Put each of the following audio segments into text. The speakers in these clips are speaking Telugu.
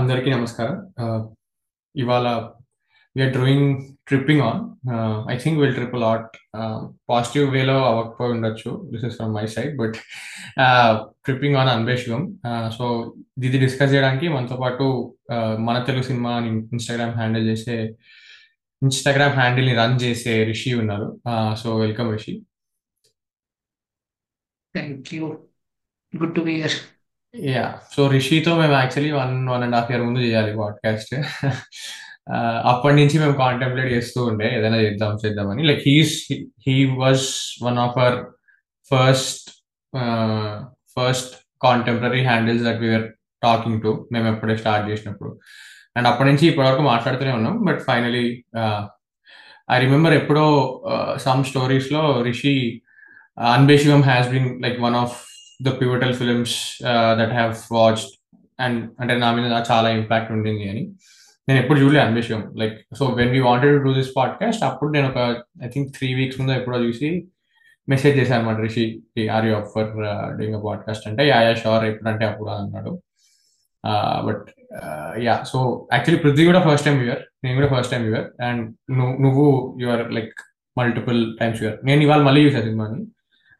అందరికీ నమస్కారం. ఇవాళ we're doing tripping on I think will trip lot positive వేలో అవ్వకపోయి ఉండొచ్చు. This is from my side but tripping on Anbe Sivam so ఇది డిస్కస్ చేయడానికి మనతో పాటు మన తెలుగు సినిమా ఇన్స్టాగ్రామ్ హ్యాండిల్ చేసే ఇన్స్టాగ్రామ్ హ్యాండిల్ని రన్ చేసే రిషి ఉన్నారు. So welcome Rishi. Thank you good to be here ya so రిషితో మేము actually one one and half year ముందు చేయాలి పాడ్కాస్ట్ uh, అప్పటి నుంచి మేము కాంటెంప్లేట్ చేస్తూ ఉండే ఏదైనా చేద్దాం చేద్దామని. Like he's he was one of our first first contemporary handles that we're talking to మేము ఎప్పుడే స్టార్ట్ చేసినప్పుడు. అండ్ అప్పటి నుంచి ఇప్పటివరకు మాట్లాడుతూనే ఉన్నాం. బట్ ఫైనలీ ఐ రిమెంబర్ ఎప్పుడో some స్టోరీస్లో Rishi Anbe Sivam has been like one of the pivotal films that have watched and అంటే నా మీద చాలా ఇంపాక్ట్ ఉండింది అని. నేను ఎప్పుడు చూడలే Anbe Sivam like so when you wanted to do this podcast అప్పుడు నేను ఒక ఐ థింక్ త్రీ వీక్స్ ముందు ఎప్పుడో చూసి మెసేజ్ చేశాను అనమాట Rishi are you up for doing a podcast అంటే యా యా షోర్ ఎప్పుడంటే అప్పుడు అన్నాడు. But ya so actually Prithvi కూడా ఫస్ట్ టైం వ్యూయర్ నేను కూడా ఫస్ట్ టైం వ్యూయర్ అండ్ నువ్వు you are like multiple times viewer నేను ఇవాళ మళ్ళీ చూసాను సినిమాని.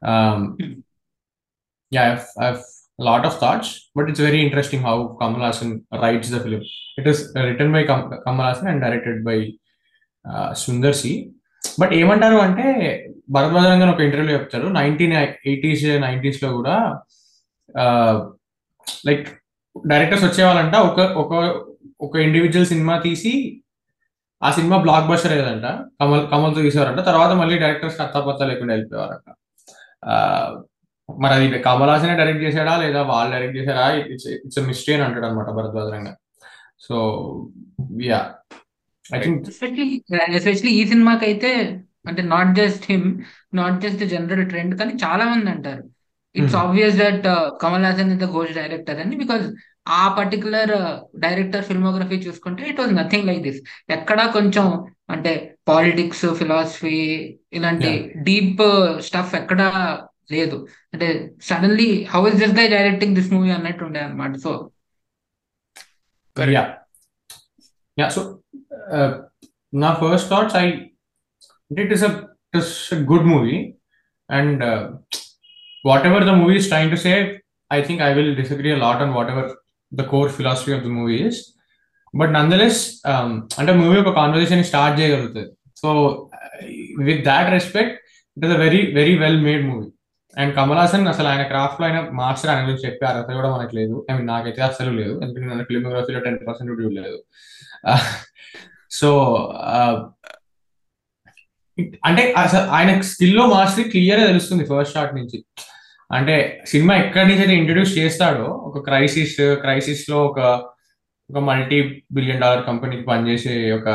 Um, hmm. Yeah I've, I've a lot of thoughts but it's very interesting how kamal hassan writes the film. It is written by Kam- kamal hassan and directed by uh, sundar c. But ఏమంటారు అంటే భరద్వాజన్ గారు ఒక ఇంటర్వ్యూ చెప్తారు. నైన్టీన్ ఎయిటీస్ నైన్టీస్లో కూడా uh, లైక్ డైరెక్టర్స్ వచ్చేవాళ్ళంట. ఒక ఒక ఒక ఇండివిజువల్ సినిమా తీసి ఆ సినిమా బ్లాక్ బస్టర్ ఏదంట కమల్ కమల్తో తీసేవారంట. తర్వాత మళ్ళీ డైరెక్టర్స్ కత్తాపత్తా లేకుండా వెళ్ళిపోయేవారంట. Uh, మరి అది కమల్ హాసన్ డైరెక్ట్ చేశాడా లేదా వాళ్ళు డైరెక్ట్ చేశారా? ఇట్స్ ఇట్స్ మిస్టరీ అని అంటాడు అనమాట Bharadwaj Rangan so ya I think especially ఈ సినిమాకి అయితే అంటే not just him not just general trend కానీ చాలా మంది అంటారు. It's obvious that Kamal Haasan is the ghost director అని బికాస్ ఆ పర్టికులర్ డైరెక్టర్ ఫిల్మోగ్రఫీ చూసుకుంటే it was nothing like this ఎక్కడా కొంచెం అంటే పాలిటిక్స్ ఫిలాసఫీ ఇలాంటి డీప్ స్టఫ్ ఎక్కడా లేదు. అంటే suddenly how is this guy directing this movie అన్నట్టు ఉండే అనమాట సో యా యా సో నా first thoughts I it is is good movie and whatever the movie is trying to say I think I will disagree lot on whatever the core philosophy of the movie is but nonetheless అంటే మూవీ ఒక కాన్వర్జేషన్ స్టార్ట్ చేయగలుగుతుంది. So with that respect it is a very very well made movie and Kamal Haasan అసలు ఆయన క్రాఫ్ట్లో ఆయన మాస్టర్ ఆయన గురించి చెప్పే అర్హత కూడా మనకు లేదు. ఐ మీన్ నాకైతే అసలు లేదు. ఎందుకంటే నేను ఫిలిమోగ్రఫీలో టెన్ పర్సెంట్ లేదు సో అంటే అసలు ఆయన స్కిల్లో మాస్టర్ క్లియర్గా తెలుస్తుంది ఫస్ట్ షాట్ నుంచి. అంటే సినిమా ఎక్కడి నుంచి అయితే ఇంట్రడ్యూస్ చేస్తాడో ఒక క్రైసిస్ క్రైసిస్లో ఒక ఒక మల్టీ బిలియన్ డాలర్ కంపెనీకి పనిచేసే ఒక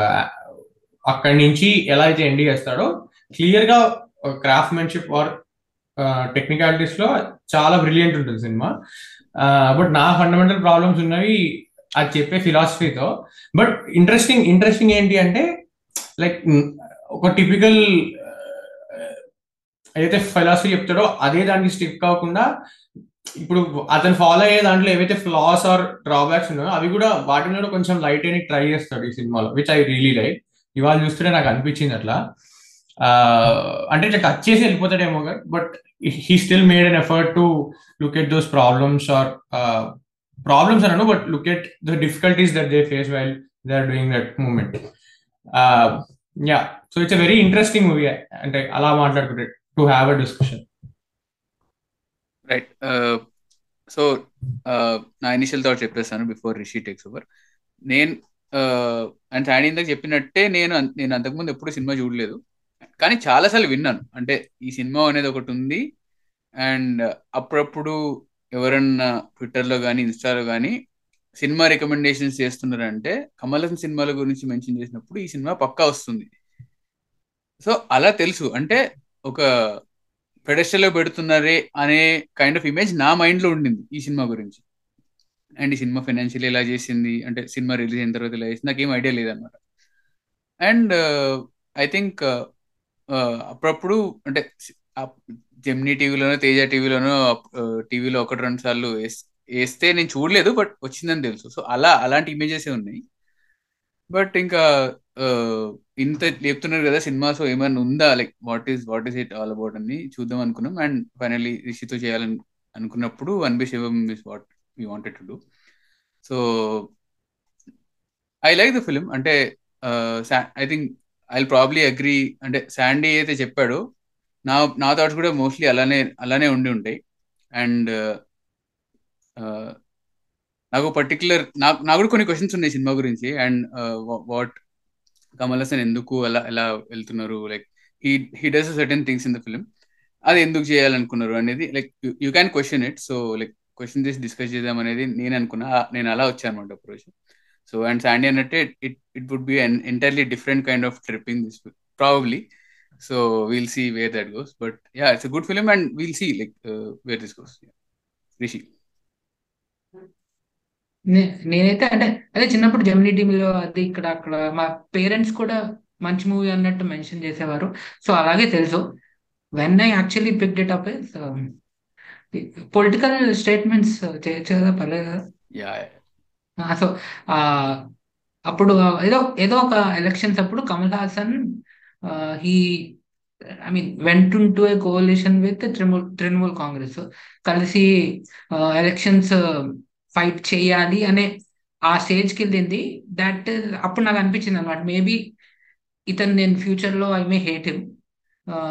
అక్కడి నుంచి ఎలా అయితే ఎండ్ చేస్తాడో క్లియర్గా క్రాఫ్ట్మెన్షిప్ ఆర్ టెక్నికాలిటీస్లో చాలా బ్రిలియంట్ ఉంటుంది సినిమా బట్ నా ఫండమెంటల్ ప్రాబ్లమ్స్ ఉన్నవి అది చెప్పే ఫిలాసఫీతో బట్ ఇంట్రెస్టింగ్ ఇంట్రెస్టింగ్ ఏంటి అంటే లైక్ ఒక టిపికల్ ఏదైతే ఫిలాసఫీ చెప్తాడో అదే దానికి స్టిక్ కాకుండా ఇప్పుడు అతను ఫాలో అయ్యే దాంట్లో ఏవైతే ఫ్లాస్ ఆర్ డ్రాబ్యాక్స్ ఉన్నాయో అవి కూడా వాటిని కూడా కొంచెం లైట్ అని ట్రై చేస్తాడు ఈ సినిమాలో విచ్ ఐ రియలీ లైక్ ఇవాళ చూస్తుంటే నాకు అనిపించింది అట్లా. అంటే ఇట్లా టచ్ చేసి వెళ్ళిపోతాడేమో కానీ but he still made an effort to look at those problems or problems అన్నాను but look at the difficulties that they face while they are doing that moment ya so it's very interesting movie అంటే అలా మాట్లాడుకుంటే to have a discussion right so నా ఇనిషియల్ థాట్ చెప్పేస్తాను బిఫోర్ రిషి టేక్స్ ఓవర్ నేను అండ్ సాడీ ఇందాక చెప్పినట్టే నేను నేను అంతకుముందు ఎప్పుడు సినిమా చూడలేదు. కానీ చాలాసార్లు విన్నాను. అంటే ఈ సినిమా అనేది ఒకటి ఉంది. అండ్ అప్పుడప్పుడు ఎవరన్నా ట్విట్టర్లో కానీ ఇన్స్టాలో కానీ సినిమా రికమెండేషన్స్ చేస్తున్నారంటే కమల్ హాసన్ సినిమాల గురించి మెన్షన్ చేసినప్పుడు ఈ సినిమా పక్కా వస్తుంది. సో అలా తెలుసు. అంటే ఒక పెడస్టల్లో పెడుతున్నారే అనే కైండ్ ఆఫ్ ఇమేజ్ నా మైండ్లో ఉండింది ఈ సినిమా గురించి. అండ్ ఈ సినిమా ఫైనాన్షియల్ ఎలా చేసింది అంటే సినిమా రిలీజ్ అయిన తర్వాత ఎలా చేసింది నాకేం ఐడియా లేదనమాట అండ్ uh, ఐ థింక్ అప్పుడప్పుడు అంటే జెమ్నీ టీవీలోనో తేజ టీవీలోనో టీవీలో ఒకటి రెండు సార్లు వేస్తే నేను చూడలేదు బట్ వచ్చిందని తెలుసు. సో అలా అలాంటి ఇమేజెస్ ఉన్నాయి. బట్ ఇంకా ఇంత చెప్తున్నారు కదా సినిమా సో ఏమైనా ఉందా? Like what is what is it all about అని చూద్దాం అనుకున్నాం. అండ్ ఫైనల్లీ రిషితో చేయాలని అనుకున్నప్పుడు Anbe Sivam is what we wanted to do. So I like the film. అంటే I think I probably agree అంటే శాండీ అయితే చెప్పాడు. నా నా థాట్స్ కూడా మోస్ట్లీ అలానే అలానే ఉండి ఉంటాయి. అండ్ uh, uh, నాకు పర్టికులర్ నాకు నాకు కూడా కొన్ని క్వశ్చన్స్ ఉన్నాయి సినిమా గురించి. అండ్ వాట్ కమల్ హాసన్ ఎందుకు అలా ఎలా వెళ్తున్నారు? Like he he does certain things in the film అది ఎందుకు చేయాలనుకున్నారు అనేది like you can question it so like question చేసి డిస్కస్ చేద్దాం అనేది నేను అనుకున్నా నేను అలా వచ్చాను అనమాట అప్రోచ్ సో అండ్ శాండీ అన్నట్టే it it would be an entirely different kind of tripping this probably so we'll see where that goes but ya it's good film and we'll see like where this goes Rishi నే- నేనైతే అంటే అదే చిన్నప్పుడు జెమినీ టీవీలో అది ఇక్కడ అక్కడ మా పేరెంట్స్ కూడా మంచి మూవీ అన్నట్టు మెన్షన్ చేసేవారు. సో అలాగే తెలుసు. When I actually pick it up political statements చేయొచ్చు కదా పర్లేదు కదా. సో సో అప్పుడు ఏదో ఏదో ఒక ఎలక్షన్స్ అప్పుడు Kamal Haasan he I mean went to a coalition with Trinamool Trinamool Congress కలిసి ఎలక్షన్స్ ఫైట్ చేయాలి అనే ఆ స్టేజ్కి వెళ్ళింది దట్ అప్పుడు నాకు అనిపించింది అనమాట మేబీ ఇతను నేను ఫ్యూచర్లో I may hate him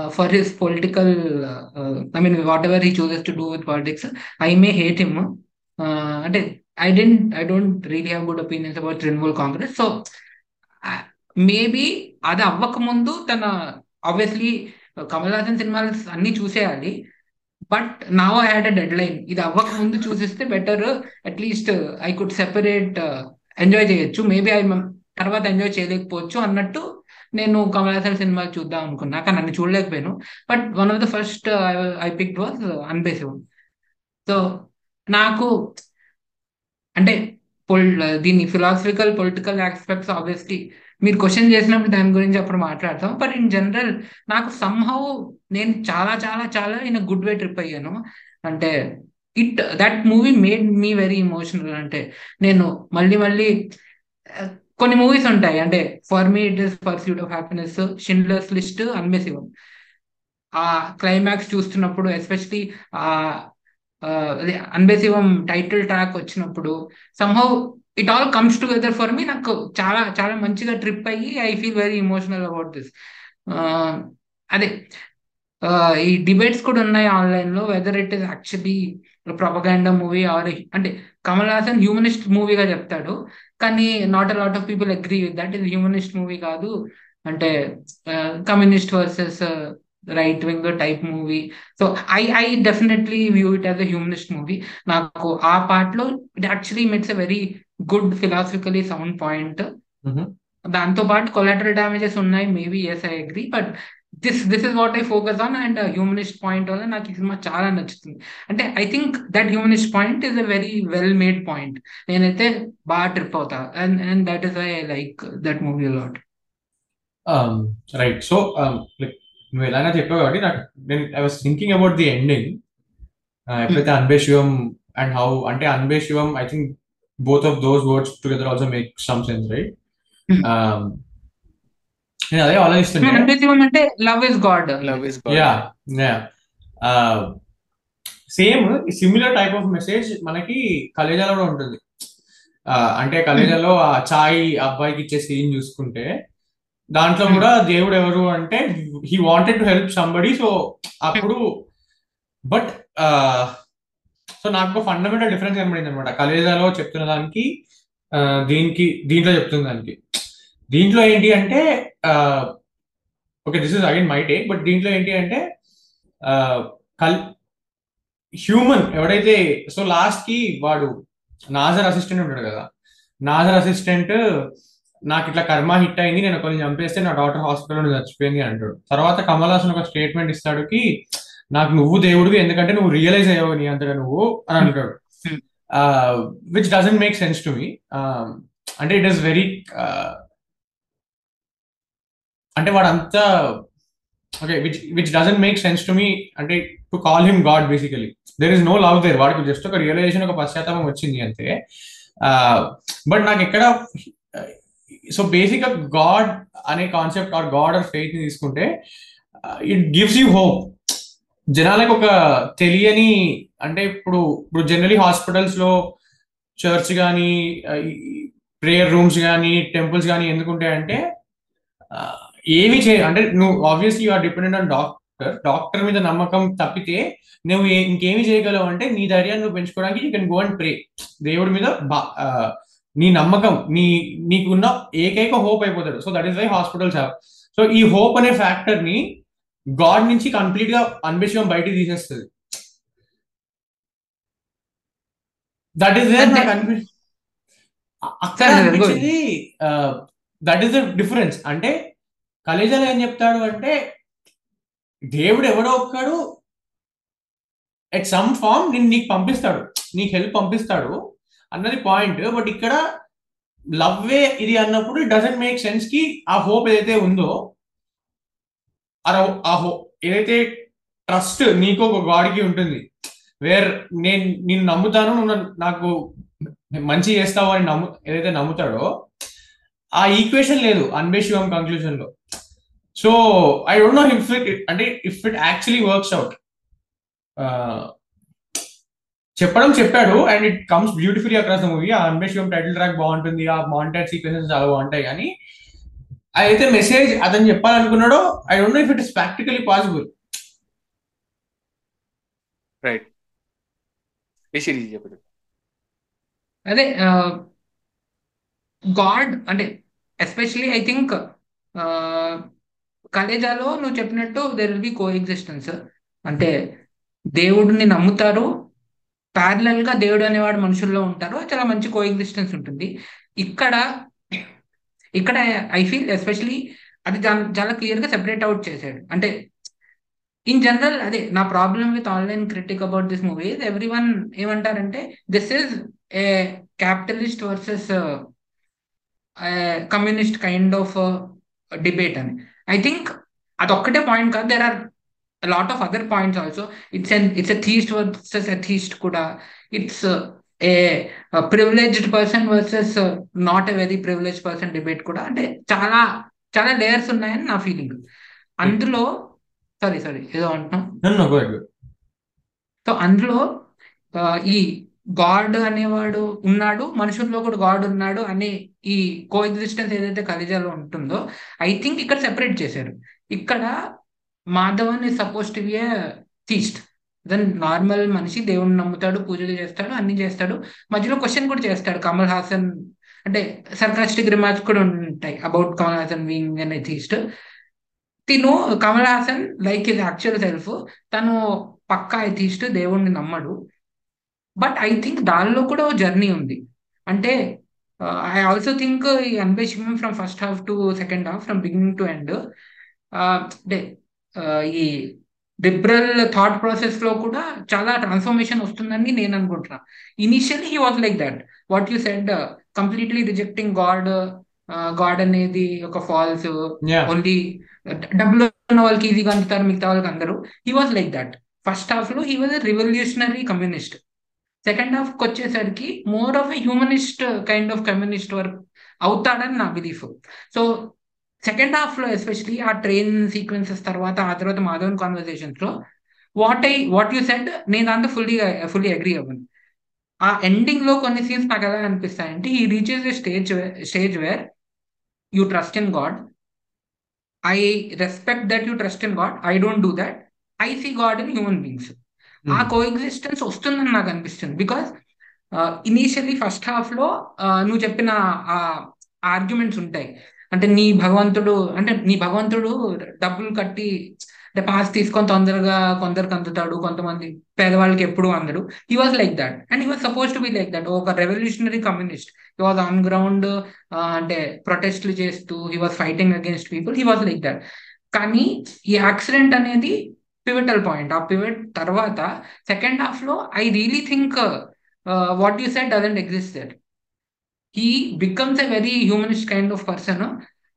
for his political I mean whatever he chooses to do with politics I may hate him అంటే I don't I don't have good good about Trinamool Congress. So so maybe అది అవ్వక ముందు తన ఆబ్వియస్లీ కమల్ హాసన్ సినిమాలు అన్ని చూసేయాలి. But now I had a deadline ఇది అవ్వక ముందు చూసిస్తే better at least I could separate enjoy చేయొచ్చు. మేబీ ఐ తర్వాత ఎంజాయ్ చేయలేకపోవచ్చు అన్నట్టు నేను కమల్ హాసన్ సినిమా చూద్దాం అనుకున్నా. కానీ నన్ను చూడలేకపోయాను. But one of the first I pick was Anbe Sivam so నాకు అంటే పొల్ దీన్ని ఫిలాసఫికల్ పొలిటికల్ ఆస్పెక్ట్స్ ఆబ్వియస్లీ మీరు క్వశ్చన్ చేసినప్పుడు దాని గురించి అప్పుడు మాట్లాడతాం. బట్ ఇన్ జనరల్ నాకు సంహౌ నేను చాలా చాలా చాలా ఇన్ గుడ్ వే ట్రిప్ అయ్యాను. అంటే it that movie made me very emotional అంటే నేను మళ్ళీ మళ్ళీ eh, కొన్ని మూవీస్ ఉంటాయి. అంటే for me it is pursuit of happiness Schindler's list Anbe Sivam ఆ క్లైమాక్స్ చూస్తున్నప్పుడు ఎస్పెషలీ ఆ, అది అన్బేసివం టైటిల్ ట్రాక్ వచ్చినప్పుడు somehow it all comes together for me నాకు చాలా చాలా మంచిగా ట్రిప్ అయ్యి I feel very emotional about this అదే ఈ డిబేట్స్ కూడా ఉన్నాయి ఆన్లైన్లో whether it is actually propaganda movie or అంటే కమల్ హాసన్ హ్యూమనిస్ట్ మూవీగా చెప్తాడు కానీ not a lot of people agree with that ఇది హ్యూమనిస్ట్ మూవీ కాదు అంటే communist versus right wing type movie so I I definitely view it as a humanist movie నాకు ఆ పార్ట్లో it actually makes a very good philosophically sound point దాంతో పాటు కొలాటరల్ డ్యామేజెస్ ఉన్నాయి maybe yes I agree but this this is what I focus on and humanist point వల్ల నాకు ఈ సినిమా చాలా నచ్చుతుంది. అంటే I think that humanist point is a very well made point నేనైతే బాగా ట్రిప్ అవుతా and and that is I like that movie lot right so like నువ్వు ఎలాగైనా చెప్పావు కాబట్టి నాకు నేను I was thinking about the ending ఎప్పుడైతే అన్బే శివం అండ్ హౌ అంటే Anbe Sivam I think both of those words together also make some sense right. నేను అదే ఆలోచిస్తుంటే అనిపించడం అంటే love is God love is yeah yeah same similar type of message మనకి కలేజాలో కూడా ఉంటుంది. Uh, అంటే కలేజాలో ఆ చాయ్ అబ్బాయికి ఇచ్చే సీన్ చూసుకుంటే దాంట్లో కూడా దేవుడు ఎవరు అంటే he wanted to help somebody so అప్పుడు బట్ సో నాకు ఫండమెంటల్ డిఫరెన్స్ కనబడింది అనమాట కలేజాలో చెప్తున్న దానికి దీనికి దీంట్లో చెప్తున్న దానికి. దీంట్లో ఏంటి అంటే okay this is again my take but దీంట్లో ఏంటి అంటే కల్ హ్యూమన్ ఎవడైతే సో లాస్ట్కి వాడు నాజర్ అసిస్టెంట్ ఉంటాడు కదా. నాజర్ అసిస్టెంట్ నాకు ఇట్లా కర్మ హిట్ అయింది నేను కొన్ని చంపేస్తే నా డాక్టర్ హాస్పిటల్లో చచ్చిపోయింది అంటాడు. తర్వాత కమల్ హాసన్ ఒక స్టేట్మెంట్ ఇస్తాడు కి నాకు నువ్వు దేవుడివి ఎందుకంటే నువ్వు రియలైజ్ అయ్యావు నీ అంతగా నువ్వు అని అంటాడు. Hmm. Which doesn't make sense to me అంటే ఇట్ ఈస్ వెరీ అంటే వాడు అంతా okay which which doesn't make sense to me అంటే to call him God basically there is no love there వాడికి జస్ట్ ఒక రియలైజేషన్ ఒక పశ్చాత్తాపం వచ్చింది అంతే. బట్ నాకు ఎక్కడ సో బేసిక్ గాడ్ అనే కాన్సెప్ట్ ఆర్ గాడ్ ఆర్ ఫెయిత్ని తీసుకుంటే ఇట్ గివ్స్ యూ హోప్ జనాలకు ఒక తెలియని అంటే ఇప్పుడు ఇప్పుడు జనరలీ హాస్పిటల్స్లో చర్చ్ కానీ ప్రేయర్ రూమ్స్ కానీ టెంపుల్స్ కానీ ఎందుకుంటాయంటే uh, ఏమి చే అంటే నువ్వు obviously are dependent on doctor doctor మీద నమ్మకం తప్పితే నువ్వు ఇంకేమి చేయగలవు అంటే నీ ధైర్యాన్ని నువ్వు పెంచుకోవడానికి you can go and pray దేవుడి మీద uh, నీ నమ్మకం నీ నీకున్న ఏకైక హోప్ అయిపోతాడు. So that is why hospitals have so ఈ హోప్ అనే ఫ్యాక్టర్ని గాడ్ నుంచి కంప్లీట్గా అన్బిషం బయటికి తీసేస్తుంది. దట్ ఈస్ నాకు అనిపి అక్కడ అనిపించింది దట్ ఈస్ ద డిఫరెన్స్ అంటే కలేజాలో ఏం చెప్తాడు అంటే దేవుడు ఎవడో ఒక్కడు ఎట్ సమ్ ఫామ్ నేను నీకు పంపిస్తాడు. నీకు హెల్ప్ పంపిస్తాడు. అన్నది పాయింట్ బట్ ఇక్కడ లవ్వే ఇది అన్నప్పుడు డజంట్ మేక్ సెన్స్కి ఆ హోప్ ఏదైతే ఉందో ఆ హో ఏదైతే ట్రస్ట్ నీకు ఒక గాడ్కి ఉంటుంది వేర్ నేను నేను నమ్ముతాను నువ్వు నాకు మంచి చేస్తావు అని నమ్ము ఏదైతే నమ్ముతాడో ఆ ఈక్వేషన్ లేదు Anbe Sivam కంక్లూజన్లో. So I don't know if it అంటే if it actually works out చెప్పడం చెప్పాడు and it comes beautifully across the movie ఆ అన్బేషివం టైటిల్ ట్రాక్ బాగుంటుంది ఆ మాంటెడ్ సీక్వెన్సెస్ చాలా బాగుంటాయి కానీ అయితే మెసేజ్ అతను చెప్పాలనుకున్నాడో I don't know if it is practically possible right చెప్పండి. అదే గాడ్ అంటే ఎస్పెషలీ ఐ థింక్ కలేజాలో నువ్వు చెప్పినట్టు there will be coexistence అంటే దేవుడిని నమ్ముతారు ప్యారలల్గా దేవుడు అనేవాడు మనుషుల్లో ఉంటారు. చాలా మంచి కో ఎగ్జిస్టెన్స్ ఉంటుంది. ఇక్కడ ఇక్కడ ఐ ఫీల్ ఎస్పెషలీ అది చాలా క్లియర్గా సెపరేట్ అవుట్ చేశాడు. అంటే ఇన్ జనరల్ అదే నా problem with online critic about this movie everyone ఏమంటారంటే this is a capitalist versus communist kind of debate అని. ఐ థింక్ అదొక్కటే పాయింట్ కాదు. There are lot of other points also it's an it's atheist versus a theist కూడా it's a privileged person versus not a very privilege person debate కూడా అంటే చాలా చాలా లేయర్స్ ఉన్నాయని నా ఫీలింగ్ అందులో సారీ సారీ ఏదో అంటున్నాం. సో అందులో ఈ గాడ్ అనేవాడు ఉన్నాడు మనుషుల్లో కూడా గాడ్ ఉన్నాడు అనే ఈ కో ఎగ్జిస్టెన్స్ ఏదైతే కలిజాలో ఉంటుందో ఐ థింక్ ఇక్కడ సెపరేట్ చేశారు. ఇక్కడ Madhavan is suppose to be theist then normal మనిషి దేవుణ్ణి నమ్ముతాడు పూజలు చేస్తాడు అన్ని చేస్తాడు. మధ్యలో క్వశ్చన్ కూడా చేస్తాడు కమల్ హాసన్ అంటే సర్కాస్టిక్ రిమార్క్స్ కూడా ఉంటాయి అబౌట్ కమల్ హాసన్ బీయింగ్ అనే థీస్ట్ తిను Kamal Haasan like is actual self తను పక్కా ఎథీస్ట్ దేవుణ్ణి నమ్మడు. బట్ ఐ థింక్ దానిలో కూడా ఓ జర్నీ ఉంది. అంటే ఐ ఆల్సో థింక్ ఈ Anbe Sivam from first half to second half from beginning to end అంటే ఈ లిబరల్ థాట్ ప్రాసెస్లో కూడా చాలా ట్రాన్స్ఫర్మేషన్ వస్తుందని నేను అనుకుంటున్నా. Initially he was like that what you said completely rejecting God God అనేది ఒక ఫాల్స్ ఓన్లీ డబ్బులు ఉన్న వాళ్ళకి ఈజీగా అందుతారు మిగతా వాళ్ళకి అందరూ. He was like that first హాఫ్లో he was revolutionary communist second హాఫ్కి వచ్చేసరికి more of humanist kind of communist work అవుతాడని నా బిలీఫ్ సో సెకండ్ హాఫ్లో ఎస్పెషలీ ఆ ట్రైన్ సీక్వెన్సెస్ తర్వాత ఆ తర్వాత Madhavan కాన్వర్సేషన్స్లో what I what you said నేను దాంతో ఫుల్లీ ఫుల్లీ అగ్రీ అవ్వను. ఆ ఎండింగ్లో కొన్ని సీన్స్ నాకు ఎలా అనిపిస్తాయంటే ఈ reaches stage stage where you trust in God I respect that you trust in God I don't do that I see God in human beings ఆ కో ఎగ్జిస్టెన్స్ వస్తుందని నాకు అనిపిస్తుంది. బికాస్ ఇనీషియలీ ఫస్ట్ హాఫ్లో నువ్వు చెప్పిన ఆ ఆర్గ్యుమెంట్స్ ఉంటాయి. అంటే నీ భగవంతుడు అంటే నీ భగవంతుడు డబ్బులు కట్టి అంటే పాస్ తీసుకొని తొందరగా కొందరికి అందుతాడు కొంతమంది పేదవాళ్ళకి ఎప్పుడు అందడు. He was like that and he was suppose to be like that ఒక revolutionary communist he was on ground అంటే ప్రొటెస్ట్లు చేస్తూ he was fighting against people he was like that కానీ ఈ యాక్సిడెంట్ అనేది పివటల్ పాయింట్ ఆ పివట్ తర్వాత సెకండ్ హాఫ్లో I really think what you said doesn't exist that he becomes a very humanist kind of person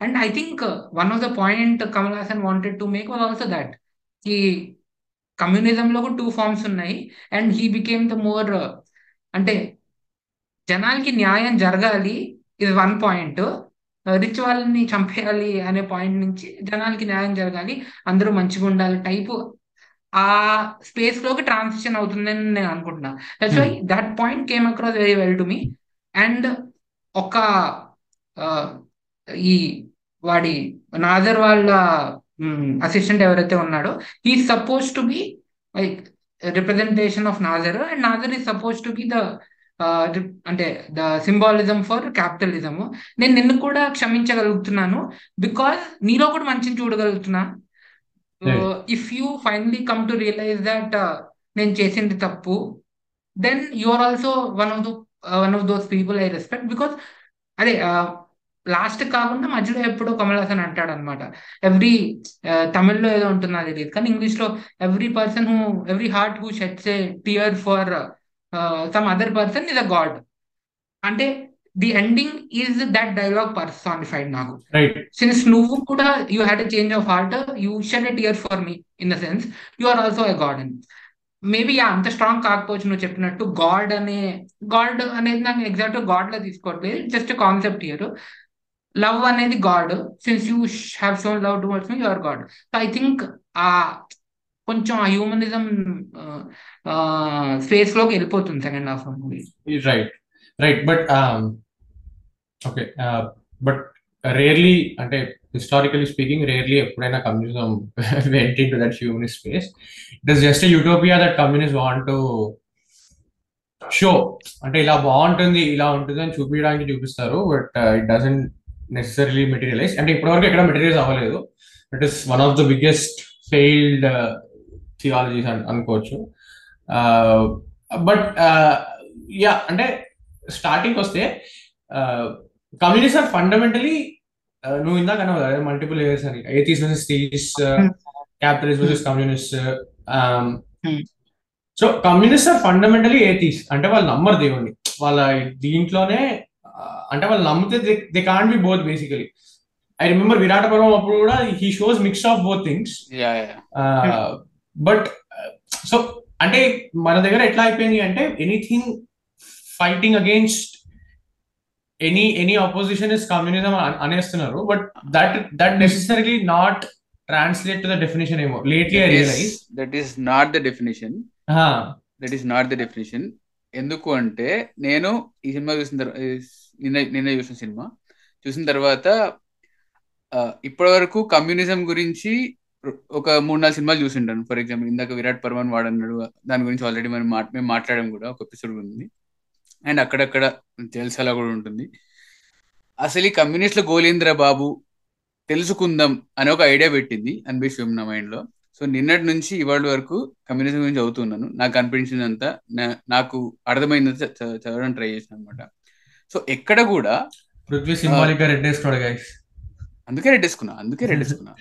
and I think one of the point Kamal Haasan wanted to make was also that ఈ కమ్యూనిజంలో కూడా టూ ఫార్మ్స్ ఉన్నాయి and he became the more అంటే జనాలకి న్యాయం జరగాలి ఇది వన్ పాయింట్ రిచ్ వాళ్ళని చంపేయాలి అనే పాయింట్ నుంచి జనాలకి న్యాయం జరగాలి అందరూ మంచిగా ఉండాలి టైపు ఆ స్పేస్లోకి ట్రాన్సిషన్ అవుతుందని నేను అనుకుంటున్నా. That's why that point came across very well to me and ఒక ఈ వాడి నాదర్ వాళ్ళ అసిస్టెంట్ ఎవరైతే ఉన్నాడో he suppose to be like representation of Nassar and Nassar is suppose to be the అంటే ద సింబాలిజం ఫర్ క్యాపిటలిజం నేను నిన్ను కూడా క్షమించగలుగుతున్నాను బికాస్ నీలో కూడా మంచిని చూడగలుగుతున్నా. If you finally come to realize that నేను చేసింది తప్పు then you are also one of the one of those people I respect because అదే లాస్ట్ కాకుండా మధ్యలో ఎప్పుడో కమల్ హాసన్ అంటాడు అనమాట ఎవ్రీ తమిళ్ళో ఏదో ఉంటుంది అది తెలియదు. కానీ ఇంగ్లీష్లో every person who every heart who sheds a tear for some other person is a God అంటే the ending is that dialogue personified నాకు. సిన్స్ నువ్వు కూడా you had a change of heart you shed a tear for me in the sense you are also a God అని మేబీ అంత స్ట్రాంగ్ కాకపోవచ్చు నువ్వు చెప్పినట్టు గాడ్ అనే గాడ్ అనేది నాకు ఎగ్జాక్ట్ గాడ్ లా తీసుకోవట్లేదు. జస్ట్ కాన్సెప్ట్ ఇయర్ లవ్ అనేది God since you have shown love towards me your God so I think ఆ కొంచెం ఆ హ్యూమనిజం స్పేస్లోకి వెళ్ళిపోతుంది second half movie right right but okay but rarely అంటే హిస్టారికలీ స్పీకింగ్ రేర్లీ ఎప్పుడైనా కమ్యూనిజం వెంట into that humanist space it is just utopia that communist want to show అంటే ఇలా బాగుంటుంది ఇలా ఉంటుంది అని చూపించడానికి చూపిస్తారు but it doesn't necessary materialize అంటే ఇప్పటివరకు ఎక్కడ మెటీరియల్స్ అవ్వలేదు. It is one of the biggest failed theologies అనుకోవచ్చు. Uh, బట్ యా uh, అంటే స్టార్టింగ్ వస్తే కమ్యూనిస్ట్ ఆర్ ఫండమెంటలీ నువ్వు ఇందాక అన్నావు కదా మల్టిపుల్ లేయర్స్ అని. Atheist versus theist capitalist versus communist so communist are fundamentally atheist అంటే వాళ్ళు నమ్మరు దేవుణ్ణి. వాళ్ళ దీంట్లోనే అంటే వాళ్ళు నమ్మితే they can't be both basically I remember Virata Parvam అప్పుడు కూడా he shows mix of both things but so అంటే మన దగ్గర ఎట్లా అయిపోయింది అంటే anything fighting against any any opposition is communism అనేస్తున్నారు. But that that necessarily not translate to the definition ఏమో lately I realize that is not the definition that is not the definition ఎందుకు అంటే నేను ఈ సినిమా చూసిన తర్వాత నిన్న నిన్న చూసిన సినిమా. చూసిన తర్వాత ఇప్పటి వరకు కమ్యూనిజం గురించి ఒక మూడు నాలుగు సినిమాలు చూసింటాను. ఫర్ ఎగ్జాంపుల్ ఇందాక విరాట్ పర్వన్ వాడన్నాడు. దాని గురించి ఆల్రెడీ మనం మేము మాట్లాడడం కూడా ఒక ఎపిసోడ్ ఉంది. అండ్ అక్కడక్కడ తెలుసలా కూడా ఉంటుంది. అసలు ఈ కమ్యూనిస్ట్ల గోలేంద్ర బాబు తెలుసుకుందాం అని ఒక ఐడియా పెట్టింది అనిపిస్తుంది నా మైండ్లో. సో నిన్నటి నుంచి ఇవాళ వరకు కమ్యూనిజం గురించి చదువుతున్నాను. నాకు అనిపించినంత నాకు అర్థమైందంత చదవడం ట్రై చేసిన అనమాట సో ఎక్కడ కూడా పృథ్వీ సింబాలిక్గా రెడ్ వేసుకున్నాడు గైస్ అందుకే రెడ్ వేసుకున్నా అందుకే రెడ్ వేసుకున్నా.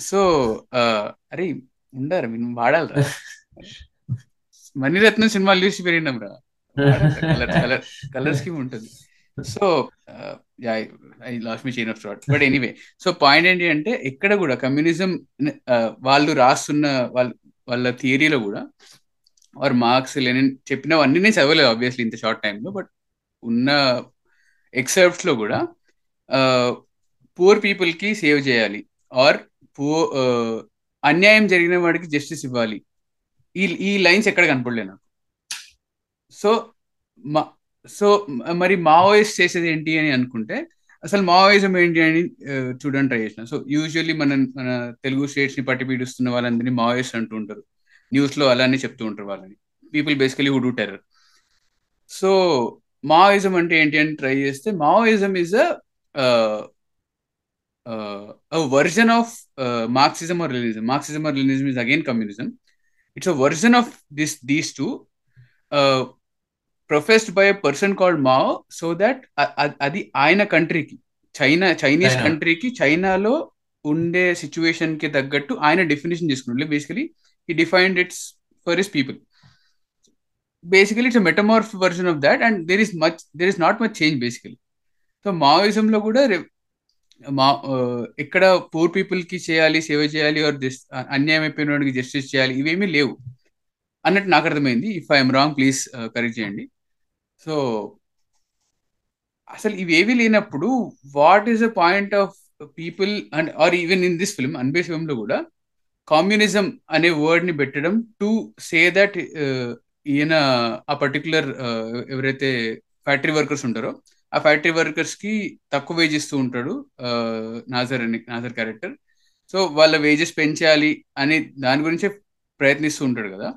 సో అరే ఉండారు మీరు వాడాలరా. మణిరత్నం సినిమాలు చూసి పెరిగినాం రా. కలర్ కలర్ కలర్ స్కీమ్ ఉంటుంది. So I lost me chain of thought. But anyway so point ఏంటి అంటే ఎక్కడ కూడా కమ్యూనిజం వాళ్ళు రాస్తున్న వాళ్ళ వాళ్ళ థియరీలో కూడా ఆర్ మార్క్స్ లెనిన్ చెప్పినవన్నీ నేను చదవలేదు ఆబ్వియస్లీ ఇంత షార్ట్ టైంలో బట్ ఉన్న ఎక్సెప్ట్స్లో కూడా పూర్ పీపుల్కి సేవ్ చేయాలి. ఆర్ పూ అన్యాయం జరిగిన వాడికి జస్టిస్ ఇవ్వాలి. ఈ ఈ లైన్స్ ఎక్కడ కనపడలే నాకు. సో మా సో మరి మావోయిస్ట్ చేసేది ఏంటి అని అనుకుంటే అసలు మావోయిజం ఏంటి అని చూడడానికి ట్రై చేసిన. సో యూజువల్లీ మన మన తెలుగు స్టేట్స్ని పట్టి పీడిస్తున్న వాళ్ళందరినీ మావోయిస్ట్ అంటూ ఉంటారు. న్యూస్లో అలానే చెప్తూ ఉంటారు వాళ్ళని. People basically hood terror. So Maoism అంటే ఏంటి అని ట్రై చేస్తే Maoism is a version of Marxism or realism Marxism or realism is again communism. It's a version of this these two professed by person called Mao so that అది ఆయన కంట్రీకి చైనా చైనీస్ కంట్రీకి చైనాలో ఉండే సిచ్యువేషన్కి తగ్గట్టు ఆయన డెఫినేషన్ తీసుకున్నాడు. Basically he defined it for his people. Basically it's a metamorph version of that and there is much there is not much change basically. So Maoism లో కూడా మా ఆ, ఇక్కడ పూర్ పీపుల్కి చేయాలి సేవ చేయాలి ఆర్ జస్ట్ అన్యాయం అయిపోయిన వాడికి జస్టిస్ చేయాలి ఇవేమీ లేవు. అన్నట్టు నాకు అర్థమైంది. If I'm wrong please correct చేయండి. సో అసలు ఇవేవి లేనప్పుడు what is the point of people and are even in this film అన్బేస్ ఫిల్మ్లో కూడా కమ్యూనిజం అనే వర్డ్ని పెట్టడం టు సే దట్ ఈయన ఆ పర్టికులర్ uh, ఎవరైతే ఫ్యాక్టరీ వర్కర్స్ ఉంటారో ఆ ఫ్యాక్టరీ వర్కర్స్కి తక్కువ వేజ్ ఇస్తూ ఉంటాడు uh, నాజర్ అని నాజర్ క్యారెక్టర్ సో వాళ్ళ వేజెస్ పెంచాలి అని దాని గురించే ప్రయత్నిస్తూ ఉంటాడు కదా.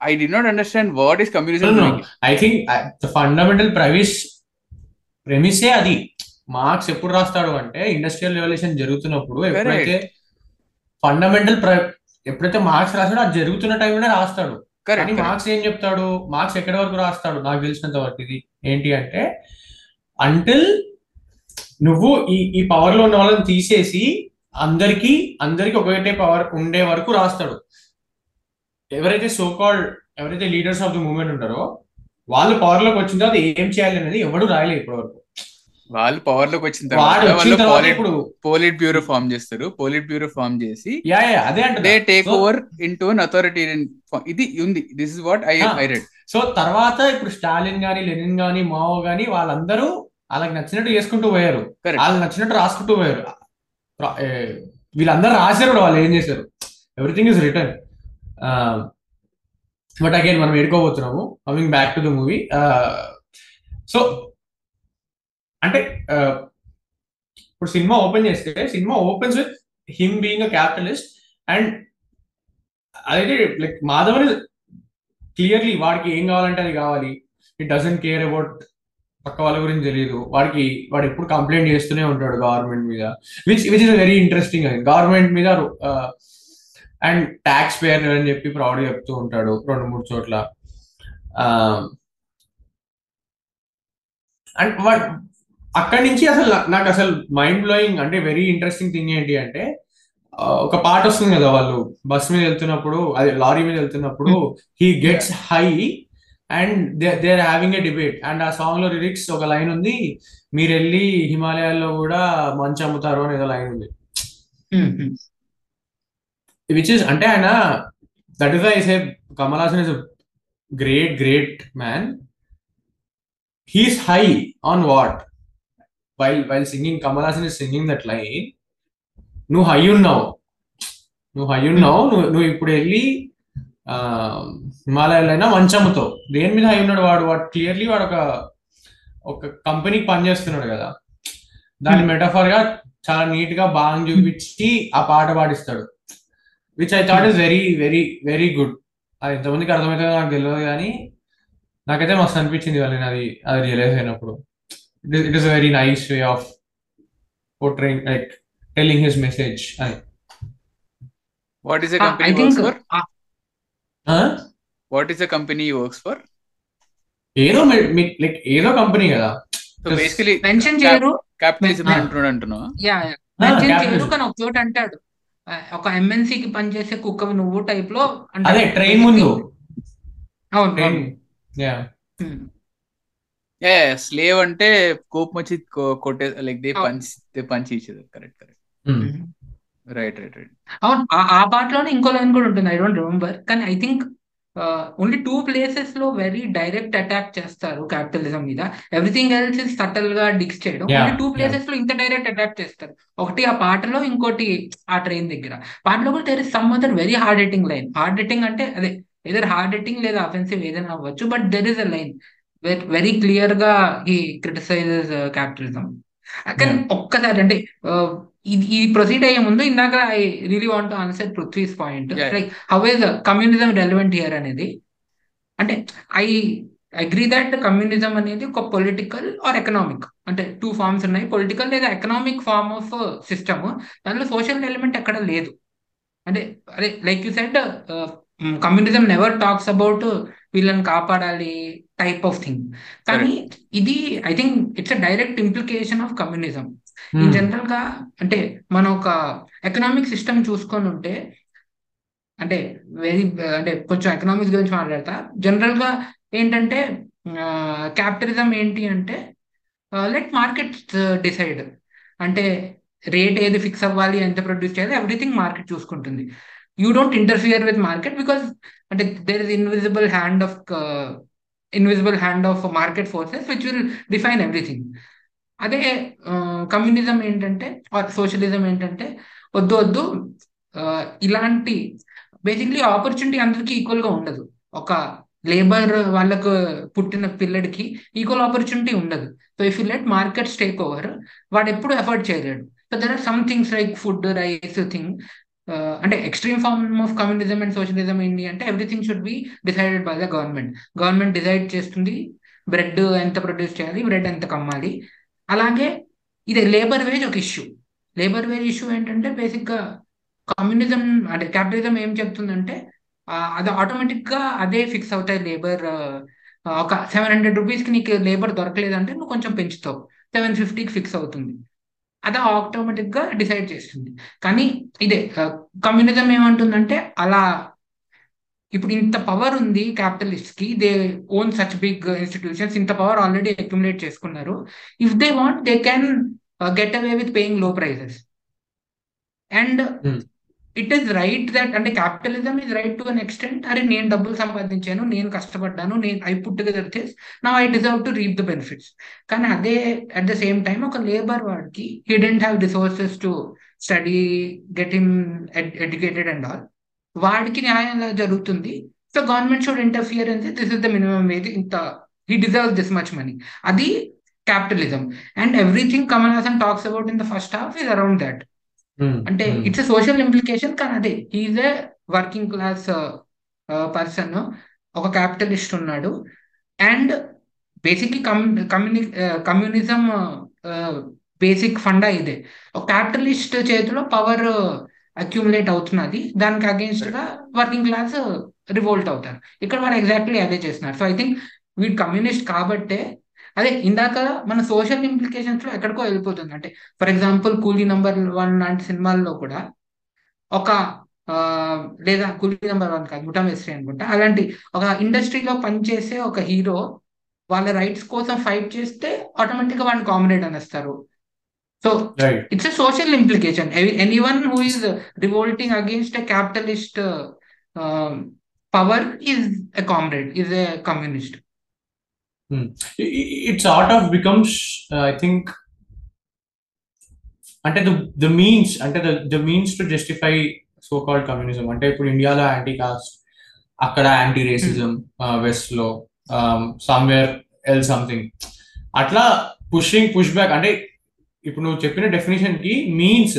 I do not understand what is communism No, no. I think the fundamental premise premise అది. మార్క్స్ ఎప్పుడు రాస్తాడు అంటే ఇండస్ట్రియల్ రెవల్యూషన్ జరుగుతున్నప్పుడు ఎప్పుడైతే ఫండమెంటల్ ఎప్పుడైతే మార్క్స్ రాస్తాడో అది జరుగుతున్న టైంలోనే రాస్తాడు. కానీ మార్క్స్ ఏం చెప్తాడు? మార్క్స్ ఎక్కడి వరకు రాస్తాడు? నాకు తెలిసినంత వరకు ఇది. ఏంటి అంటే అంటిల్ నువ్వు ఈ ఈ పవర్లో ఉన్న వాళ్ళని తీసేసి అందరికి అందరికి ఒకటే పవర్ ఉండే వరకు రాస్తాడు. ఎవరైతే సో కాల్డ్ ఎవరైతే లీడర్స్ ఆఫ్ ద మూవ్మెంట్ ఉంటారో వాళ్ళు పవర్లోకి వచ్చిన తర్వాత ఏం చేయాలి అనేది ఎవడు రాయలేదు ఇప్పటి వరకు వాళ్ళు పవర్లోకి వచ్చిన తర్వాత పోలిట్ ఇప్పుడు పోలిట్ బ్యూరో ఫామ్ చేస్తారు పోలిట్ బ్యూరో ఫామ్ చేసి అదే దే అంటే take over into an authoritarian ఇది ఉంది. This is what I. I read so తర్వాత ఇప్పుడు స్టాలిన్ గాని లెనిన్ గాని మావో గాని వాళ్ళందరూ వాళ్ళకి నచ్చినట్టు చేసుకుంటూ పోయారు. కరెక్ట్ వాళ్ళు నచ్చినట్టు రాసుకుంటూ పోయారు. వీళ్ళందరూ రాశారు కూడా వాళ్ళు ఏం చేశారు. Everything is return but again మనం ఎడుకోబోతున్నాము coming back to the movie so అంటే ఇప్పుడు సినిమా ఓపెన్ చేస్తే cinema opens with him being a capitalist and అదైతే లైక్ మాధవన్ క్లియర్లీ వాడికి ఏం కావాలంటే అది కావాలి. ఇట్ డజంట్ కేర్ అబౌట్ పక్క వాళ్ళ గురించి తెలియదు వాడికి వాడు ఎప్పుడు కంప్లైంట్ చేస్తూనే ఉంటాడు గవర్నమెంట్ మీద. Which which is very interesting అది గవర్నమెంట్ మీద అండ్ ట్యాక్స్ పేయర్ అని చెప్పి ప్రౌడ్ చెప్తూ ఉంటాడు రెండు మూడు చోట్ల. అండ్ వాట్ అక్కడి నుంచి అసలు నాకు అసలు మైండ్ బ్లోయింగ్ అంటే వెరీ ఇంట్రెస్టింగ్ థింగ్ ఏంటి అంటే ఒక పాట వస్తుంది కదా వాళ్ళు బస్ మీద వెళ్తున్నప్పుడు అదే లారీ మీద వెళ్తున్నప్పుడు he gets high and they they are having a debate and ఆ సాంగ్లో లిరిక్స్ ఒక లైన్ ఉంది మీరు వెళ్ళి హిమాలయాల్లో కూడా మంచి అమ్ముతారు అని లైన్ ఉంది. విచ్ ఇస్ అంటే ఆయన that is I say Kamal Haasan is great great man he's high on what while while singing Kamal Haasan is singing that line నువ్వు హై ఉన్నావు నువ్వు హై ఉన్నావు నువ్వు నువ్వు ఇప్పుడు వెళ్ళి ఆ, హిమాలయాల్లో అయినా మంచి అమ్ముతావు దేని మీద హై ఉన్నాడు వాడు? వాడు క్లియర్లీ వాడు ఒక ఒక కంపెనీకి పనిచేస్తున్నాడు కదా. దాని Hmm. మెటఫర్గా చాలా నీట్గా బాగా చూపించి ఆ పాట పాడిస్తాడు. Which I thought is very very very good అది ఎంతమందికి అర్థమవుతుందో నాకు తెలియదు కానీ నాకైతే మస్తు అనిపించింది వాళ్ళని అది అది రియలైజ్ అయినప్పుడు. It is very nice way of portraying like telling his message అని what is company works for? What is company works for ఏదో లైక్ ఏదో కంపెనీ కదా. సో. బేసికలీ మెన్షన్ చేయరు. Capitalism Ah. అంటున్నాడు అంటున్నావా? యా మెన్షన్ చేయరు. కానీ ఒక చోట అంటాడు. ఒక ఎంఎన్సీ కి పనిచేసే కుక్కవి నువ్వు టైప్లో. అదే ట్రైన్ ముందు అవును. ఏ స్లేవ్ అంటే కోపం వచ్చి కొ- కొట్టే like they. Punch they punch ఇచ్చేది correct correct. Right right right అవును ఆ- ఆ పాటలోనే ఇంకో లైన్ కూడా ఉంటుంది ఐ డోంట్ రిమెంబర్ కానీ ఐ థింక్ ఓన్లీ టూ ప్లేసెస్లో వెరీ డైరెక్ట్ అటాక్ చేస్తారు క్యాపిటలిజం మీద. ఎవ్రీథింగ్ ఎల్స్ ఇస్ సటల్గా డిక్స్ చేయడం ఓన్లీ టూ ప్లేసెస్లో ఇంత డైరెక్ట్ అటాక్ చేస్తారు. ఒకటి ఆ పాటలో ఇంకోటి ఆ ట్రైన్ దగ్గర. పాటలో కూడా there is some other very hard hitting line hard hitting అంటే అదే ఏదర్ హార్డ్ హిట్టింగ్ లేదా అఫెన్సివ్ ఏదైనా అవ్వచ్చు but there is a line very క్లియర్గా ఈ క్రిటిసైజెస్ క్యాపిటలిజం కానీ. ఒక్కసారి అంటే uh, ఇది ఈ ప్రొసీడ్ అయ్యే ముందు ఇందాక I really want answer Prithvi's point. Like how is communism relevant here అనేది? అంటే ఐ అగ్రీ దట్ కమ్యూనిజం అనేది ఒక పొలిటికల్ ఆర్ ఎకనామిక్ అంటే టూ ఫార్మ్స్ ఉన్నాయి. పొలిటికల్ లేదా ఎకనామిక్ ఫార్మ్ ఆఫ్ సిస్టమ్ దానిలో సోషల్ ఎలిమెంట్ ఎక్కడ లేదు. అంటే అదే like you said communism never talks about వీళ్ళని కాపాడాలి టైప్ ఆఫ్ థింగ్ కానీ ఇది I think it's a direct implication of communism in జనరల్గా అంటే మనం ఒక ఎకనామిక్ సిస్టమ్ చూసుకొని ఉంటే అంటే వెరీ అంటే కొంచెం ఎకనామిక్స్ గురించి మాట్లాడతా. జనరల్గా ఏంటంటే క్యాపిటలిజం ఏంటి అంటే లెట్ మార్కెట్ డిసైడ్ అంటే రేట్ ఏది ఫిక్స్ అవ్వాలి ఎంత ప్రొడ్యూస్ చేయాలి ఎవ్రీథింగ్ మార్కెట్ చూసుకుంటుంది. You don't interfere with market because అంటే there is invisible hand of invisible hand of market forces which will define everything అదే కమ్యూనిజం ఏంటంటే ఆర్ సోషలిజం ఏంటంటే వద్దు వద్దు ఇలాంటి బేసిక్లీ ఆపర్చునిటీ అందరికీ ఈక్వల్గా ఉండదు. ఒక లేబర్ వాళ్ళకు పుట్టిన పిల్లడికి ఈక్వల్ ఆపర్చునిటీ ఉండదు. So if you let markets take over వాడు ఎప్పుడు ఎఫర్ట్ చేయలేడు. So there are some things like food rice thing అంటే extreme form of communism and socialism ఏంటి అంటే everything should be decided by the government government decide చేస్తుంది బ్రెడ్ ఎంత ప్రొడ్యూస్ చేయాలి బ్రెడ్ ఎంత కమ్మాలి. అలాగే ఇది లేబర్ వేజ్ ఒక ఇష్యూ లేబర్ వేజ్ ఇష్యూ ఏంటంటే బేసిక్గా కమ్యూనిజం అంటే క్యాపిటలిజం ఏం చెప్తుందంటే అది ఆటోమేటిక్గా అదే ఫిక్స్ అవుతాయి లేబర్ ఒక సెవెన్ హండ్రెడ్ రూపీస్కి నీకు లేబర్ దొరకలేదంటే నువ్వు కొంచెం పెంచుతావు. సెవెన్ ఫిఫ్టీకి ఫిక్స్ అవుతుంది. అది ఆటోమేటిక్గా డిసైడ్ చేస్తుంది. కానీ ఇదే కమ్యూనిజం ఏమంటుందంటే అలా ఇప్పుడు ఇంత పవర్ ఉంది క్యాపిటలిస్ట్కి they own such big institutions ఇంత పవర్ ఆల్రెడీ అక్యుములేట్ చేసుకున్నారు. If they want they can get away with పేయింగ్లో prices and it is right that అంటే capitalism is right to an extent అరే నేను డబ్బులు సంపాదించాను నేను కష్టపడ్డాను నేను ఐ పుట్ టుగెదర్ దిస్ నా I deserve to reap the benefits కానీ అదే అట్ ద సేమ్ టైం ఒక లేబర్ వాడికి he didn't have resources to study get him educated and all వాడికి న్యాయం జరుగుతుంది. సో గవర్నమెంట్ షుడ్ ఇంటర్ఫియర్ అంటే this is the minimum wage ఇంత he deserve this much money అది capitalism and everything Kamal Haasan talks about in the first half is around that అంటే ఇట్స్ సోషల్ ఇంప్లికేషన్ కానీ అదే he's a working class person ఒక క్యాపిటలిస్ట్ ఉన్నాడు. అండ్ బేసిక్లీ కమ్యూని కమ్యూనిజం బేసిక్ ఫండా ఇదే. ఒక క్యాపిటలిస్ట్ చేతిలో పవర్ అక్యూములేట్ అవుతున్నది. దానికి అగేన్స్ట్గా వర్కింగ్ క్లాస్ రివోల్ట్ అవుతారు. ఇక్కడ వారు ఎగ్జాక్ట్లీ అదే చేస్తున్నారు. సో ఐ థింక్ వీడు కమ్యూనిస్ట్ కాబట్టే అదే ఇందాక మన సోషల్ ఇంప్లికేషన్స్లో ఎక్కడికో వెళ్ళిపోతుంది. అంటే for example Coolie number one లాంటి సినిమాల్లో కూడా ఒక లేదా కూలీ నెంబర్ వన్ కాదు ముఠా మేస్త్రి అనుకుంటా అలాంటి ఒక ఇండస్ట్రీలో పనిచేసే ఒక హీరో వాళ్ళ రైట్స్ కోసం ఫైట్ చేస్తే ఆటోమేటిక్గా వాడిని కామ్రేడ్ అనేస్తారు. So it's a social implication anyone who is revolting against a capitalist power is a comrade is a communist it sort of becomes uh, i think అంటే ద ద మీన్స్ అంటే the the means to justify so called communism అంటే ఇప్పుడు ఇండియాలో యాంటీ కాస్ట్ అక్కడ యాంటీ రేసిజం వెస్ట్లో సమ్వేర్ ఎల్ సంథింగ్ అట్లా పుషింగ్ పుష్ బ్యాక్ అంటే ఇప్పుడు నువ్వు చెప్పిన డెఫినేషన్కి మీన్స్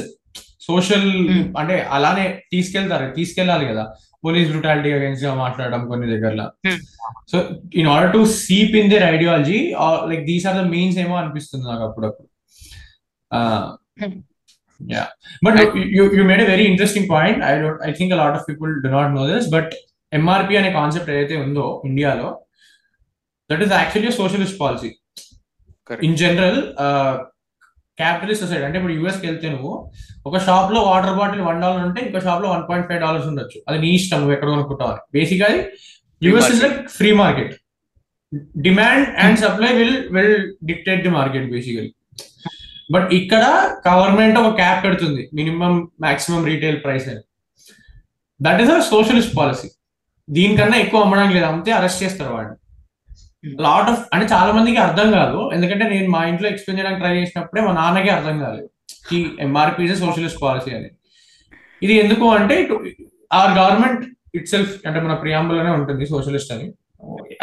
సోషల్ Hmm. అంటే అలానే తీసుకెళ్తారు తీసుకెళ్ళాలి కదా పోలీస్ బ్రూటాలిటీ అగేన్స్ట్గా మాట్లాడడం కొన్ని దగ్గరలో Hmm. So in order to seep in their ideology like these are the means ఏమో అనిపిస్తుంది నాకు అప్పుడప్పుడు Hmm. Yeah but you you made a very interesting point I don't I think lot of people do not know this but MRP అనే కాన్సెప్ట్ ఏదైతే ఉందో ఇండియాలో that is actually socialist policy Correct. In general capitalist society. అంటే ఇప్పుడు యూఎస్కి వెళ్తే నువ్వు ఒక షాప్లో వాటర్ బాటిల్ వన్ డాలర్ ఉంటే ఇంకో షాప్లో వన్ పాయింట్ ఫైవ్ డాలర్స్ ఉండొచ్చు. అది నీ ఇష్టం నువ్వు ఎక్కడ కొనుక్కుంటావు అని బేసిక్ అది US is like free market. Demand and supply will will dictate the market basically but ఇక్కడ గవర్నమెంట్ ఒక క్యాప్ పెడుతుంది మినిమం మాక్సిమం రీటైల్ ప్రైస్ అని. That is a socialist policy దీనికన్నా ఎక్కువ అమ్మడానికి లేదు అమ్మితే అరెస్ట్ చేస్తారు వాడిని లాట్ ఆఫ్ అంటే చాలా మందికి అర్థం కాదు. ఎందుకంటే నేను మా ఇంట్లో ఎక్స్ప్లెయిన్ చేయడానికి ట్రై చేసినప్పుడే మా నాన్నకి అర్థం కాలేదు. ఈ ఎంఆర్పి ఇస్ సోషలిస్ట్ పాలసీ అని. ఇది ఎందుకు అంటే ఆర్ గవర్నమెంట్ ఇట్ సెల్ఫ్ అంటే మన ప్రియాంబుల్లోనే ఉంటుంది సోషలిస్ట్ అని.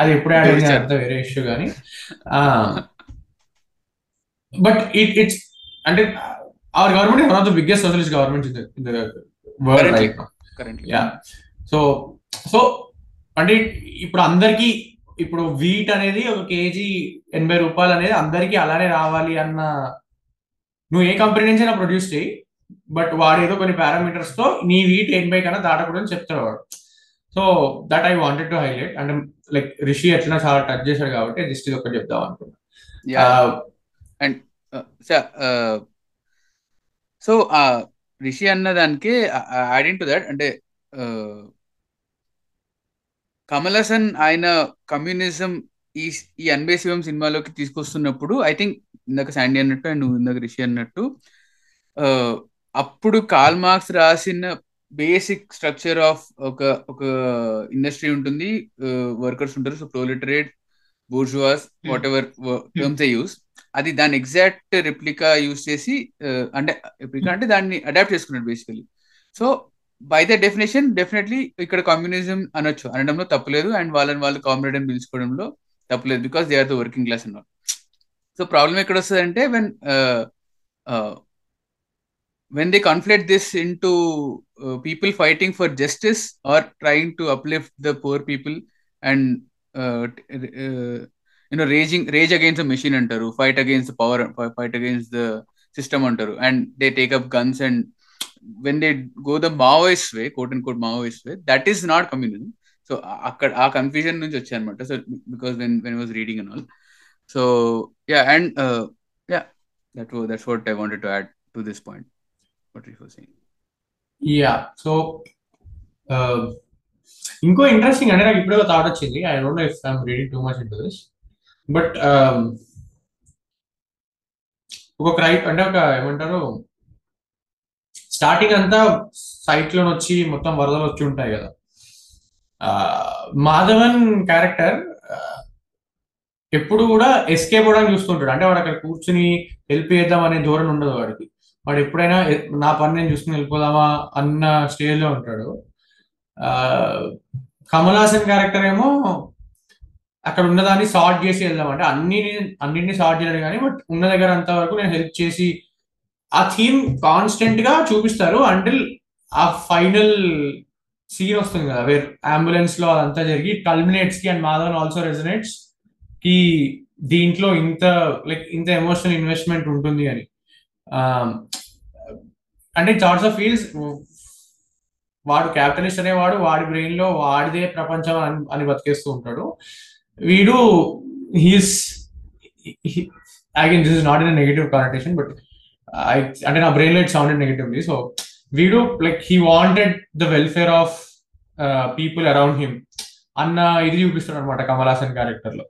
అది ఎప్పుడే అడిగింది అంత వేరే ఇష్యూ కానీ. బట్ ఇట్ ఇట్స్ అంటే our government one of the biggest socialist government in the world. Right yeah so so అంటే ఇప్పుడు అందరికి ఇప్పుడు వీట్ అనేది ఒక కేజీ ఎనభై రూపాయలు అనేది అందరికి అలానే రావాలి అన్న నువ్వు ఏ కంపెనీ నుంచి అయినా ప్రొడ్యూస్ చేయి బట్ వాడు ఏదో కొన్ని పారామీటర్స్తో నీ వీట్ ఎనభై కన్నా దాటకూడదని చెప్తాడు వాడు. So that I wanted to highlight అంటే లైక్ రిషి ఎట్లా చాలా టచ్ చేశాడు కాబట్టి జస్ట్ ఇది ఒకటి చెప్దాం అనుకున్నా. యా Uh, సో రిషి అన్న దానికి యాడింగ్ టు దట్ అంటే కమల్ హాసన్ ఆయన కమ్యూనిజం ఈ ఈ అన్బే శివం సినిమాలోకి తీసుకొస్తున్నప్పుడు ఐ థింక్ ఇందాక శాండీ అన్నట్టు అండ్ నువ్వు ఇందాక రిషి అన్నట్టు అప్పుడు కాల్ మార్క్స్ రాసిన బేసిక్ స్ట్రక్చర్ ఆఫ్ ఒక ఒక ఇండస్ట్రీ ఉంటుంది. వర్కర్స్ ఉంటారు. So proletariat bourgeois whatever terms a use. అది దాని ఎగ్జాక్ట్ రిప్లికా యూస్ చేసి అంటే రిప్లికా అంటే దాన్ని అడాప్ట్ చేసుకున్నాడు basically. So by the definition definitely ఇక్కడ కమ్యూనిజం అనొచ్చు అనడంలో తప్పులేదు అండ్ వాళ్ళని వాళ్ళు కామ్రేడ్ అని పిలుచుకోవడంలో తప్పులేదు because they are the working class అన్నారు సో ప్రాబ్లం ఎక్కడ వస్తుంది అంటే when when they conflate this into uh, people fighting for justice or trying to uplift the poor people and uh, t- uh, you know raging rage against the machine antaru fight against the power fi- fight against the system antaru when they go the maoist way quote unquote maoist way that is not communism. So అక్కడ ఆ కన్ఫ్యూజన్ నుంచి వచ్చాయి అనమాట so because when when was reading and all so yeah and yeah that that's what I wanted to add to this point what you were saying. Yeah so ఇంకో ఇంట్రెస్టింగ్ అంటే నాకు ఇప్పుడే థాట్ వచ్చింది. I don't know if I'm reading too much into this but ఒక క్రై అంటే ఒక ఏమంటారు స్టార్టింగ్ అంతా సైక్లోన్ వచ్చి మొత్తం వరదలు వచ్చి ఉంటాయి కదా. మాధవన్ క్యారెక్టర్ ఎప్పుడు కూడా ఎస్కేప్ అవ్వడానికి చూస్తుంటాడు. అంటే వాడు అక్కడ కూర్చుని హెల్ప్ చేద్దాం అనే ధోరణి ఉండదు వాడికి. వాడు ఎప్పుడైనా నా పని నేను చూసుకుని వెళ్ళిపోదామా అన్న స్టేజ్లో ఉంటాడు. కమలాసన్ కమల్ హాసన్ క్యారెక్టర్ ఏమో అక్కడ ఉన్నదాన్ని సార్ట్ చేసి వెళ్దాం అంటే అన్ని అన్నింటినీ సార్ట్ చేయడం కానీ బట్ ఉన్న దగ్గర అంత వరకు నేను హెల్ప్ చేసి ఆ థీమ్ కాన్స్టెంట్గా చూపిస్తారు అంటిల్ ఆ ఫైనల్ సీన్ వస్తుంది కదా వేర్ అంబులెన్స్లో అదంతా జరిగి కల్మినేట్స్కి అండ్ మాధవన్ ఆల్సో రెజనేట్స్కి దీంట్లో ఇంత లైక్ ఇంత ఎమోషనల్ ఇన్వెస్ట్మెంట్ ఉంటుంది అని. Um, అంటే చార్ట్స్ ఆఫ్ ఫీల్స్ వాడు క్యాపిటలిస్ట్ అనేవాడు వాడి బ్రెయిన్లో వాడిదే ప్రపంచం అని అని బతికేస్తూ ఉంటాడు. వీడు he's again this is not in negative connotation but I అంటే నా బ్రెయిన్లో ఇట్ సౌండెడ్ నెగటివ్లీ సో వీడు like he wanted the welfare of people around him అన్న ఇది చూపిస్తాడు అనమాట కమల్ హాసన్ క్యారెక్టర్లో.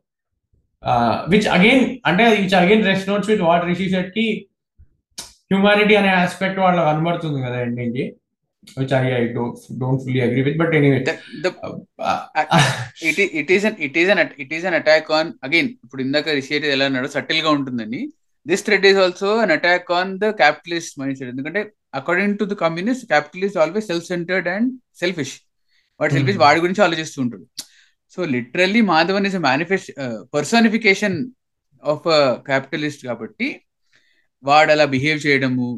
విచ్ అగైన్ అంటే which again rest notes with what Rishi సెట్కి హ్యూమానిటీ అనే ఆస్పెక్ట్ వాళ్ళకి కనబడుతుంది కదా ఎండింగ్కి which I I don't fully agree with but anyway The, the, it, i- it is an it is an it is an attack on again ఇప్పుడు ఇందాక రిషియేట్ ఎలా అన్నాడు సటిల్గా ఉంటుందని this thread is also an attack on the capitalist mindset ఎందుకంటే according to the communist capitalist always self centred and selfish వాడు సెల్ఫిష్ Mhm. వాడి గురించి ఆలోచిస్తూ ఉంటాడు. So literally Madhavan is manifest personification of capitalist కాబట్టి వాడు అలా బిహేవ్ చేయడము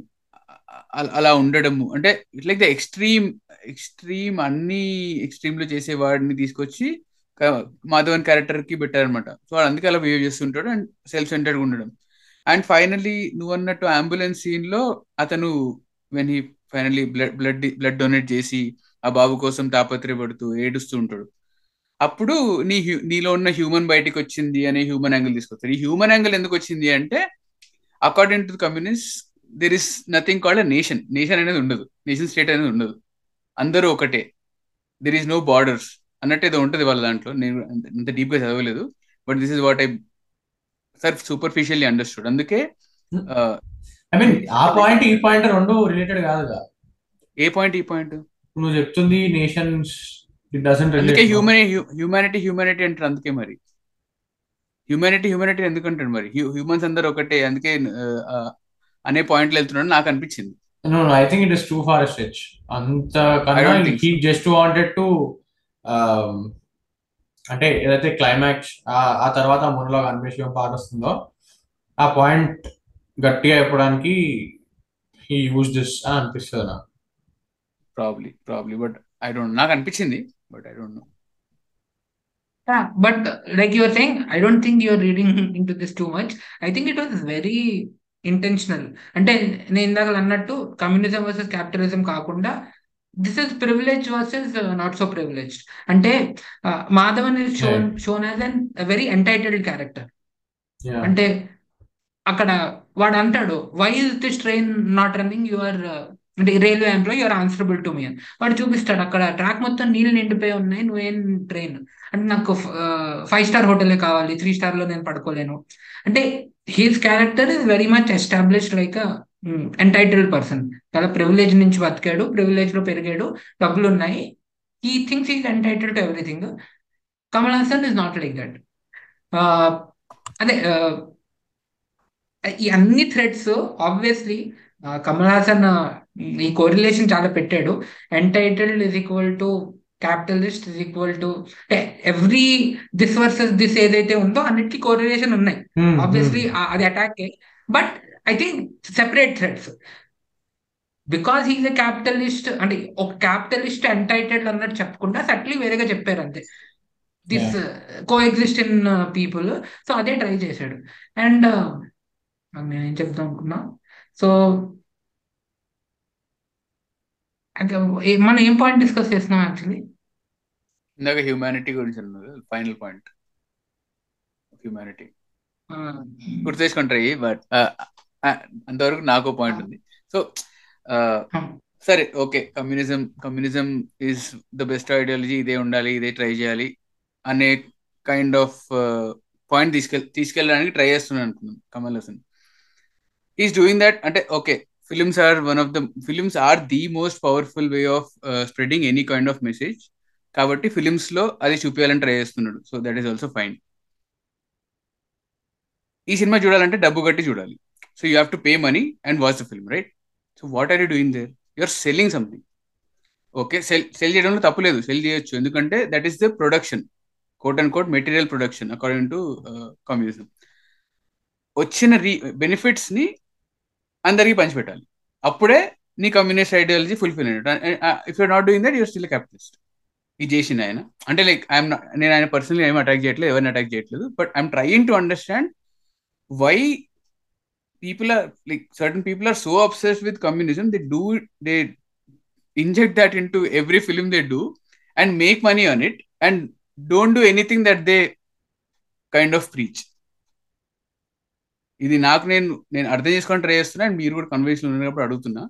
అలా ఉండడము. అంటే it like the extreme extreme అన్ని ఎక్స్ట్రీమ్లో చేసే వాడిని తీసుకొచ్చి మాధవన్ క్యారెక్టర్కి పెట్టారనమాట సో వాడు అందుకే అలా బిహేవ్ చేస్తుంటాడు అండ్ సెల్ఫ్ సెంటర్డ్ ఉండడం. అండ్ ఫైనలీ నువ్వు అన్నట్టు అంబులెన్స్ సీన్లో అతను when he finally blood blood blood donate చేసి ఆ బాబు కోసం తాపత్రయపడుతూ ఏడుస్తూ ఉంటాడు. అప్పుడు నీ హ్యూ- నీలో ఉన్న హ్యూమన్ బయటికి వచ్చింది అనే హ్యూమన్ యాంగిల్ తీసుకొస్తారు ఈ హ్యూమన్ యాంగిల్ ఎందుకు వచ్చింది అంటే according to communist there is nothing called nation nation అనేది ఉండదు. నేషన్ స్టేట్ అనేది ఉండదు. అందరూ ఒకటే. దెర్ ఈస్ నో బార్డర్స్ అన్నట్టు ఏదో ఉంటుంది వాళ్ళ దాంట్లో. నేను అంత- అంత డీప్గా చదవలేదు. But this is what I sir superficially understood అందుకే ఐ మీన్ ఆ పాయింట్ ఈ పాయింట్ రెండు రిలేటెడ్ కాదుగా ఏ పాయింట్ ఈ పాయింట్ నువ్వు చెప్తుంది నేషన్స్ ఇట్ డజంట్ అందుకే హ్యూమని హ్యూమానిటీ హ్యూమానిటీ అంటారు అందుకే మరి. హ్యూమానిటీ హ్యూమానిటీ ఎందుకంటాడు మరి? హ్యూమన్స్ అందరూ ఒకటే అందుకే ఆ, ఆ, అనే పాయింట్లు వెళ్తున్నాడు నాకు అనిపించింది. No I think it is too far stretch అంత జస్ట్ వాంటెడ్ టు అంటే ఏదైతే క్లైమాక్స్ ఆ తర్వాత మునలో అన్వేషణ పాట వస్తుందో ఆ పాయింట్ గట్టిగా చెప్పడానికి హీ యూజ్ దిస్ అని అనిపిస్తుంది నాకు probably probably but I don't నాకు అనిపించింది but I don't know Yeah, but like you were saying, I don't think you're reading into this too much. I think it was very intentional. అంటే నేను ఇందాక అన్నట్టు కమ్యూనిజం వర్సెస్ క్యాపిటలిజం కాకుండా this is privilege versus not so privileged అంటే Madhavan is shown shown as an very entitled character. అంటే అక్కడ వాడు అంటాడు why is this train not running your అంటే railway employee you're answerable to me అని. వాడు చూపిస్తాడు అక్కడ ట్రాక్ మొత్తం నీళ్ళు నిండిపోయి ఉన్నాయి నువ్వేం ట్రైన్ అంటే నాకు ఫైవ్ స్టార్ హోటలే కావాలి త్రీ స్టార్లో నేను పడుకోలేను. అంటే he's character is very much established like entitled person చాలా ప్రివిలేజ్ నుంచి బతికాడు ప్రివిలేజ్లో పెరిగాడు డబ్బులు ఉన్నాయి ఈ things is entitle to everything Kamal Haasan is not like that అదే uh, ఈ అన్ని థ్రెడ్స్ ఆబ్వియస్లీ కమల్ హాసన్ ఈ కోరిలేషన్ చాలా పెట్టాడు. Entitled is equal to capitalist is equal to every this versus this ఏదైతే ఉందో అన్నిటికీ కోరిలేషన్ ఉన్నాయి. ఆబ్వియస్లీ అది attack but I think separate threads because he's a capitalist అంటే ఒక క్యాపిటలిస్ట్ ఎంటైటెడ్ అన్నట్టు చెప్పకుండా సట్లీ వేరేగా చెప్పారు అంతే. This coexist in people so అదే ట్రై చేశాడు. అండ్ నేను ఏం చెప్తాం అనుకున్నా? సో మనం ఏం పాయింట్ డిస్కస్ చేస్తున్నాం యాక్చువల్లీ ఇందాక హ్యూమానిటీ గురించి ఫైనల్ పాయింట్ హ్యూమానిటీ గుర్తు చేసుకుంటాయి బట్ అంతవరకు నాకు పాయింట్ ఉంది. సో సరే okay. Communism communism is the best ideology ఇదే ఉండాలి ఇదే ట్రై చేయాలి అనే కైండ్ ఆఫ్ పాయింట్ తీసుకెళ్ తీసుకెళ్ళడానికి ట్రై చేస్తున్నాను అనుకున్నాను Kamal Haasan. Is doing that అంటే okay. Films are one of the films are the most powerful way of spreading any kind of message కాబట్టి ఫిలిమ్స్లో అది చూపించాలని ట్రై చేస్తున్నాడు. So that is also fine ఈ సినిమా చూడాలంటే డబ్బు కట్టి చూడాలి. So you have to pay money and watch the film right so what are you doing there you are selling something okay sell sell చేయడంలో తప్పులేదు సెల్ చేయొచ్చు. ఎందుకంటే that is the production quote and quote material production according to communism వచ్చిన రీ బెనిఫిట్స్ని అందరికీ పంచిపెట్టాలి. అప్పుడే నీ కమ్యూనిస్ట్ ఐడియాలజీ ఫుల్ఫిల్ అయినట్టు. If you're not doing that you're still capitalist ఇది చేసింది ఆయన అంటే లైక్ ఐఎమ్ నేను ఆయన పర్సనలీ ఏం అటాక్ చేయట్లేదు ఎవరిని అటాక్ చేయట్లేదు. But I'm trying to understand why people are like certain people are so obsessed with communism they do they inject that into every film they do and make money on it and don't do anything that they kind of preach ఇది నాకు నేను నేను అర్థం చేసుకొని ట్రై చేస్తున్నా అండ్ మీరు కూడా కన్వర్సేషన్ ఉన్నప్పుడు అడుగుతున్నా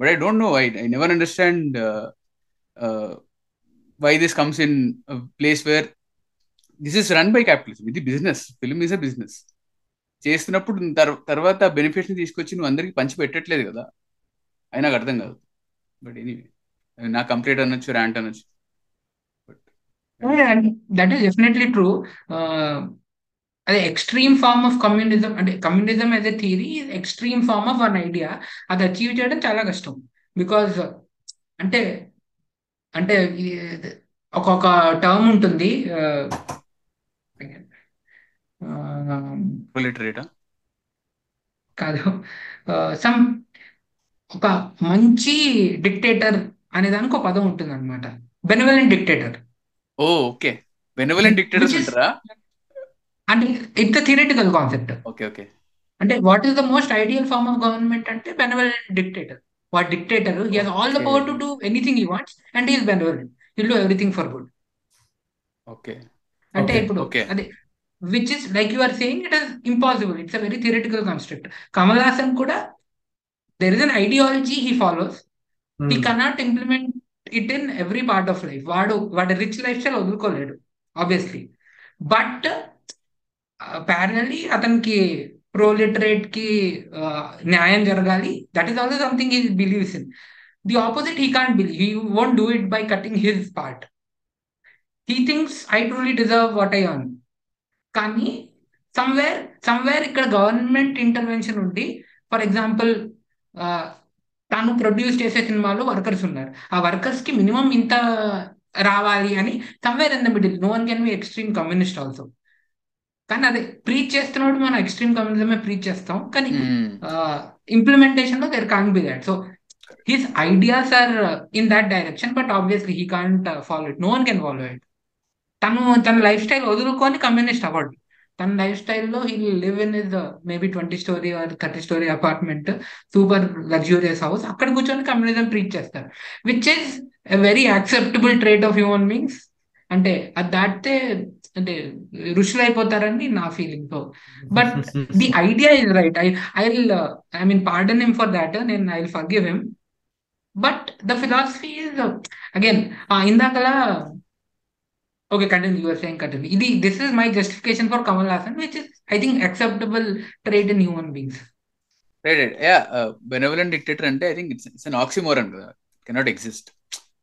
but I don't know why I never understand why this comes in place where this is run by capitalism ఇది business film is a business చేస్తున్నప్పుడు తర్వాత బెనిఫిట్స్ తీసుకొచ్చి నువ్వు అందరికి పంచి పెట్టట్లేదు కదా. అయినా నాకు అర్థం కాదు. బట్ ఎనీవే నా కంప్లీట్ అనొచ్చు ర్యాంట్ అనొచ్చు. దట్ ఈస్ డెఫినెట్లీ ట్రూ అదే ఎక్స్ట్రీమ్ ఫార్మ్ ఆఫ్ కమ్యూనిజం అంటే communism as a theory extreme form of an idea అది అచీవ్ చేయడం చాలా కష్టం. బికాజ్ అంటే అంటే ఒక్కొక్క టర్మ్ ఉంటుంది. కాదు. సమ్ ఒక మంచి డిక్టేటర్ అనే దానికి ఒక పదం ఉంటుంది అనమాట benevolent dictator oh okay. Benevolent dictators ఉంటారా అంటే it's theoretical concept okay okay. అంటే what is the most ideal form of government అంటే benevolent dictator what dictator he has all the power to do anything he wants and he's benevolent he'll do everything for good okay. అంటే ఇప్పుడు అదే which is like you are saying it is impossible it's a very theoretical construct Kamal Haasan కూడా there is an ideology he follows he cannot implement it in every part of life వాడు వాడి rich life style వదులుకోలేడు obviously but ప్యారలీ అతనికి ప్రోలిటరేట్ కి న్యాయం జరగాలి that is also something he believes in the opposite he can't believe he won't do it by cutting his part he things I truly deserve what I earn కానీ సమ్వేర్ సమ్వేర్ ఇక్కడ గవర్నమెంట్ ఇంటర్వెన్షన్ ఉండి ఫర్ ఎగ్జాంపుల్ తాను ప్రొడ్యూస్ చేసే సినిమాలో వర్కర్స్ ఉన్నారు. ఆ వర్కర్స్కి మినిమం ఇంత రావాలి అని somewhere in the middle no one can be extreme communist also కానీ అదే ప్రీచ్ చేస్తున్నప్పుడు మనం ఎక్స్ట్రీమ్ కమ్యూనిజమే ప్రీచ్ చేస్తాం కానీ ఇంప్లిమెంటేషన్లో there can be that so his ideas are in that direction but obviously he can't follow it no one can follow it తను తన లైఫ్ స్టైల్ వదులుకొని కమ్యూనిస్ట్ అవ్వడు. తన లైఫ్ స్టైల్లో he live in is maybe twenty storey or thirty storey apartment super luxurious house. అక్కడ కూర్చొని కమ్యూనిజం ప్రీచ్ చేస్తారు. Which is very acceptable trait of human beings. అంటే అది దాటితే అంటే ఋషులు అయిపోతారని నా ఫీలింగ్. తో but the idea is right. I I will I mean pardon him for that. నేను I will forgive him. But the philosophy is again ఇందాకలా okay continue your saying continue ఇది this is my justification for Kamal Haasan which is I think acceptable trade in human beings right right yeah benevolent dictator అంటే I think it's it's an oxymoron కదా cannot exist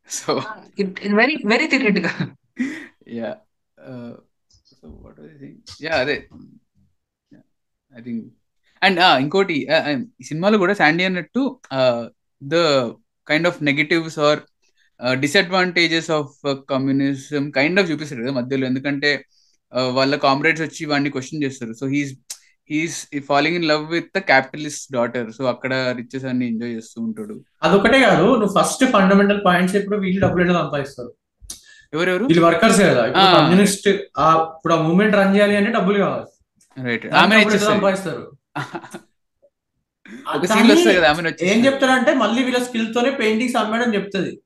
so it very very theoretical yeah so what I think yeah అదే. ఐ థింక్ అండ్ ఇంకోటి uh, uh, సినిమాలో కూడా శాండీ అన్నట్టు the kind of negatives or disadvantages of communism kind of చూపిస్తారు కదా మధ్యలో. ఎందుకంటే uh, వాళ్ళ కామ్రేడ్స్ వచ్చి వాడిని క్వశ్చన్ చేస్తారు. So he's he's following in love with the capitalist daughter so అక్కడ రిచెస్ అన్ని ఎంజాయ్ చేస్తూ ఉంటాడు. అదొకటే కాదు నువ్వు ఫస్ట్ ఫండమెంటల్ పాయింట్స్ ఇప్పుడు వీళ్ళు డబ్బులు సంపాదిస్తారు? ఎవరెవరు? వీళ్ళు వర్కర్స్ కదా. ఇప్పుడు ఆ. కమ్యూనిస్ట్ ఇప్పుడు ఆ మూవ్మెంట్ రన్ చేయాలి అంటే డబ్బులు కావాలి. రైట్ ఆమె సంపాదిస్తారు? ఏం చెప్తారంటే మళ్ళీ వీళ్ళ స్కిల్ తోనే పెయింటింగ్స్ అమ్మడం చెప్తుంది.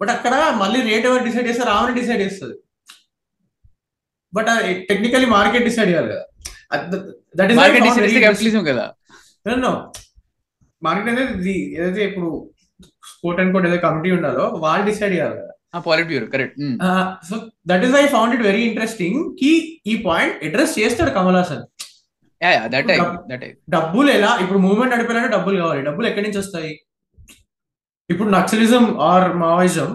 బట్ అక్కడ మళ్ళీ రేట్ ఎవరు డిసైడ్ చేస్తారు ఆమె డిసైడ్ చేస్తుంది. బట్ టెక్నికలీ మార్కెట్ డిసైడ్ చేయాలి కదా. That market decide is capitalism కదా. మార్కెట్ అనేది ఏదైతే ఇప్పుడు కోట్ అండ్ కోట్ ఏదైతే కమిటీ ఉండాలో వాళ్ళు డిసైడ్ చేయాలి కదా. Politburo correct so that is I found it very ఇంట్రెస్టింగ్కి ఈ పాయింట్ అడ్రస్ చేస్తాడు కమల్ హాసన్. డబ్బులు ఎలా ఇప్పుడు మూవ్మెంట్ నడిపాలంటే డబ్బులు కావాలి. డబ్బులు ఎక్కడి నుంచి వస్తాయి? ఇప్పుడు నక్సలిజం ఆర్ మావోయిజం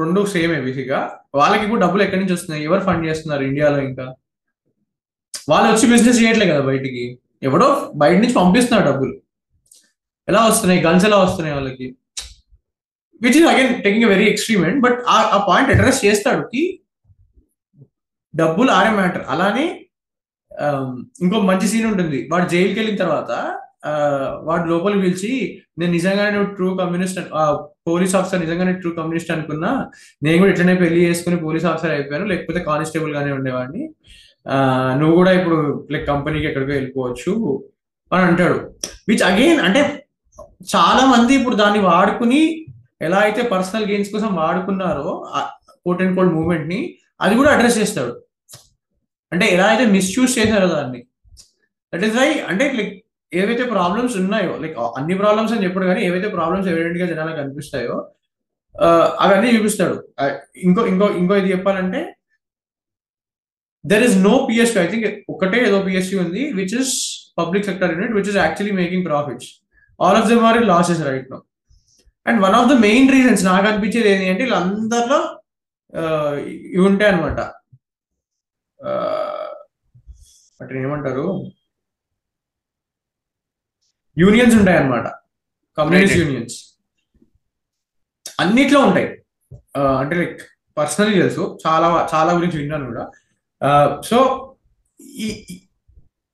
రెండు సేమే బేసిక్గా. వాళ్ళకి ఇప్పుడు డబ్బులు ఎక్కడి నుంచి వస్తున్నాయి? ఎవరు ఫండ్ చేస్తున్నారు ఇండియాలో ఇంకా? వాళ్ళు వచ్చి బిజినెస్ చేయట్లే కదా బయటికి. ఎవడో బయట నుంచి పంపిస్తున్నారు డబ్బులు. ఎలా వస్తున్నాయి? గన్స్ ఎలా వస్తున్నాయి వాళ్ళకి? Which is again taking very extreme but ఆ పాయింట్ అడ్రస్ చేస్తాడు కి డబ్బులు ఆరే మ్యాటర్ అలానే um, ఇంకో మంచి సీన్ ఉంటుంది. వాడు జైలుకి వెళ్ళిన తర్వాత వాడు లోపలికి పిలిచి నేను నిజంగానే నువ్వు ట్రూ కమ్యూనిస్ట్ పోలీస్ ఆఫీసర్ నిజంగానే ట్రూ కమ్యూనిస్ట్ అనుకున్నా నేను కూడా ఇట్లనే పెళ్ళి చేసుకుని పోలీస్ ఆఫీసర్ అయిపోయాను లేకపోతే కానిస్టేబుల్ గానే ఉండేవాడిని. నువ్వు కూడా ఇప్పుడు లైక్ కంపెనీకి ఎక్కడికో వెళ్ళిపోవచ్చు అని అంటాడు. విచ్ అగైన్ అంటే చాలా మంది ఇప్పుడు దాన్ని వాడుకుని ఎలా అయితే పర్సనల్ గెయిన్స్ కోసం వాడుకున్నారో కోట్ అండ్ కోల్డ్ మూవ్మెంట్ని అది కూడా అడ్రస్ చేస్తాడు. అంటే ఎలా అయితే మిస్యూజ్ చేశారో దాన్ని. దట్ ఈస్ వై అంటే లైక్ ఏవైతే ప్రాబ్లమ్స్ ఉన్నాయో లైక్ అన్ని ప్రాబ్లమ్స్ అని చెప్పాడు కానీ ఏవైతే ప్రాబ్లమ్స్ ఎవిడెంట్గా జనాలకు కనిపిస్తాయో అవన్నీ చూపిస్తాడు. ఇంకో ఇంకో ఇంకో ఇది చెప్పాలంటే there is no PSC I think ఒకటే ఏదో పిఎస్సీ ఉంది which is public sector unit which is actually making profits all of them are in losses right no and one of the main reasons నాకు అనిపించేది ఏంటి అంటే వీళ్ళందరిలో ఇవి ఉంటాయి అనమాట ఏమంటారు? యూనియన్స్ ఉంటాయి అనమాట కమ్యూనిస్ట్. యూనియన్స్ అన్నిట్లో ఉంటాయి. అంటే లైక్ పర్సనలీ తెలుసు. చాలా చాలా గురించి విన్నాను కూడా. సో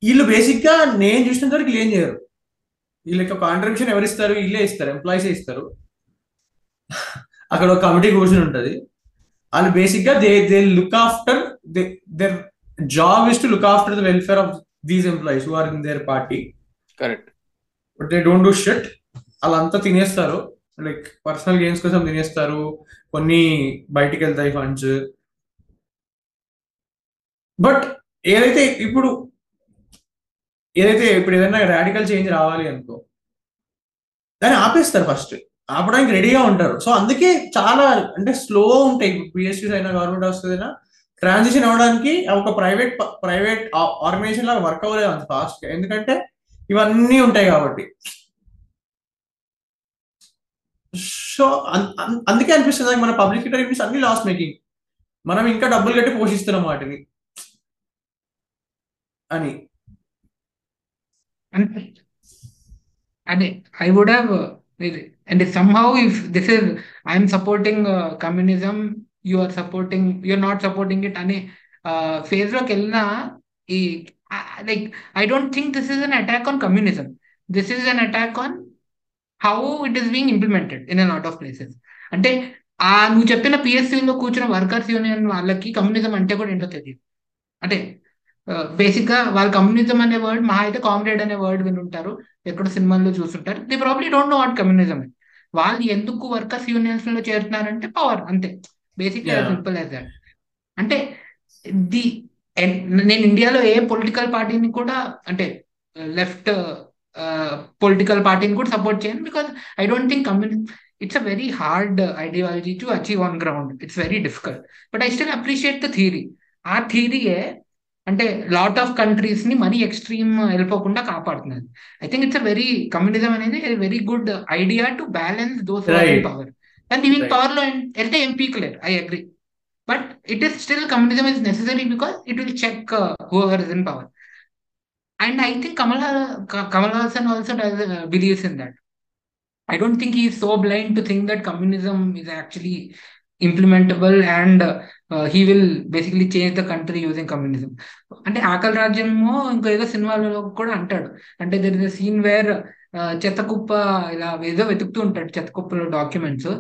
వీళ్ళు బేసిక్గా నేను చూసినంత వరకు ఏం చేయరు. వీళ్ళకి కాంట్రిబ్యూషన్ ఎవరు ఇస్తారు? వీళ్ళే ఇస్తారు. ఎంప్లాయీసే ఇస్తారు. అక్కడ ఒక కమిటీ కూర్చొని ఉంటది. వాళ్ళు బేసిక్గా they they look after their job is to look after the welfare of these employees who are in their party correct but they don't do shit వాళ్ళంతా తినేస్తారు. లైక్ పర్సనల్ గేమ్స్ కోసం తినేస్తారు. కొన్ని బయటికి వెళ్తాయి ఫండ్స్. బట్ ఏదైతే ఇప్పుడు ఏదైతే ఇప్పుడు ఏదైనా రాడికల్ చేంజ్ రావాలి అనుకో దాన్ని ఆపేస్తారు ఫస్ట్ ఆపడానికి రెడీగా ఉంటారు. సో అందుకే చాలా అంటే స్లో ఉంటాయి. పిఎస్సీస్ అయినా గవర్నమెంట్ హౌస్ అయినా ట్రాన్సిషన్ అవ్వడానికి ఒక ప్రైవేట్ ప్రైవేట్ ఆర్గనైజేషన్ లాగా వర్క్ అవ్వలేదు అంత ఫాస్ట్ ఎందుకంటే ఇవన్నీ ఉంటాయి కాబట్టి. సో అందుకే అనిపిస్తుంది మన పబ్లిక్ యూనిట్స్ అన్ని లాస్ మేకింగ్ మనం ఇంకా డబ్బులు కట్టి పోషిస్తున్నాం వాటిని. అని. అంటే అదే I would have and somehow if this is I'm supporting communism you are supporting you are not supporting it అనే ఫేజ్లోకి వెళ్ళినా ఈ like I don't think this is an attack on communism this is an attack on how it is being implemented in a lot of places అంటే ఆ నువ్వు చెప్పిన పిఎస్సీలో కూర్చున్న వర్కర్స్ యూనియన్ వాళ్ళకి కమ్యూనిజం అంటే కూడా ఏంటో తెలియదు అంటే బేసిక్గా వాళ్ళ కమ్యూనిజం అనే వర్డ్ మహా అయితే కామ్రేడ్ అనే వర్డ్ వినుంటారు. ఎక్కడ సినిమాల్లో చూస్తుంటారు the probably don't know what communism వాళ్ళు ఎందుకు వర్కర్స్ యూనియన్స్లో చేరుతున్నారంటే పవర్ అంతే. బేసిక్. సింపుల్ యాజ్ దాట్ అంటే ది నేను ఇండియాలో ఏ పొలిటికల్ పార్టీని కూడా అంటే లెఫ్ట్ పొలిటికల్ పార్టీని కూడా సపోర్ట్ చేయను బికాస్ ఐ డోంట్ థింక్ కమ్యూని it's a very hard uh, ideology to achieve on ground. It's very difficult. But I still appreciate the theory. ఆ థియరీయే అంటే లాట్ ఆఫ్ కంట్రీస్ని మరీ ఎక్స్ట్రీమ్ వెళ్ళిపోకుండా కాపాడుతున్నది I think it's a very communism అనేది very good idea to balance those. Power కానీ దీనికి Right. పవర్లో వెళ్తే ఏం పీకలేరు I agree but it is still communism is necessary because it will check whoever is in power and I think Kamal Kamal Haasan also believes in that I don't think he is so blind to think that communism is actually implementable and uh, uh he will basically change the country using communism. అంటే ఆకలి రాజ్యము ఇంకో ఏదో సినిమాలలో కూడా అంటాడు. అంటే దర్ ఇస్ సీన్ వేర్ చెత్త కుప్ప ఇలా ఏదో వెతుకుతూ ఉంటాడు చెత్త కుప్పలో డాక్యుమెంట్స్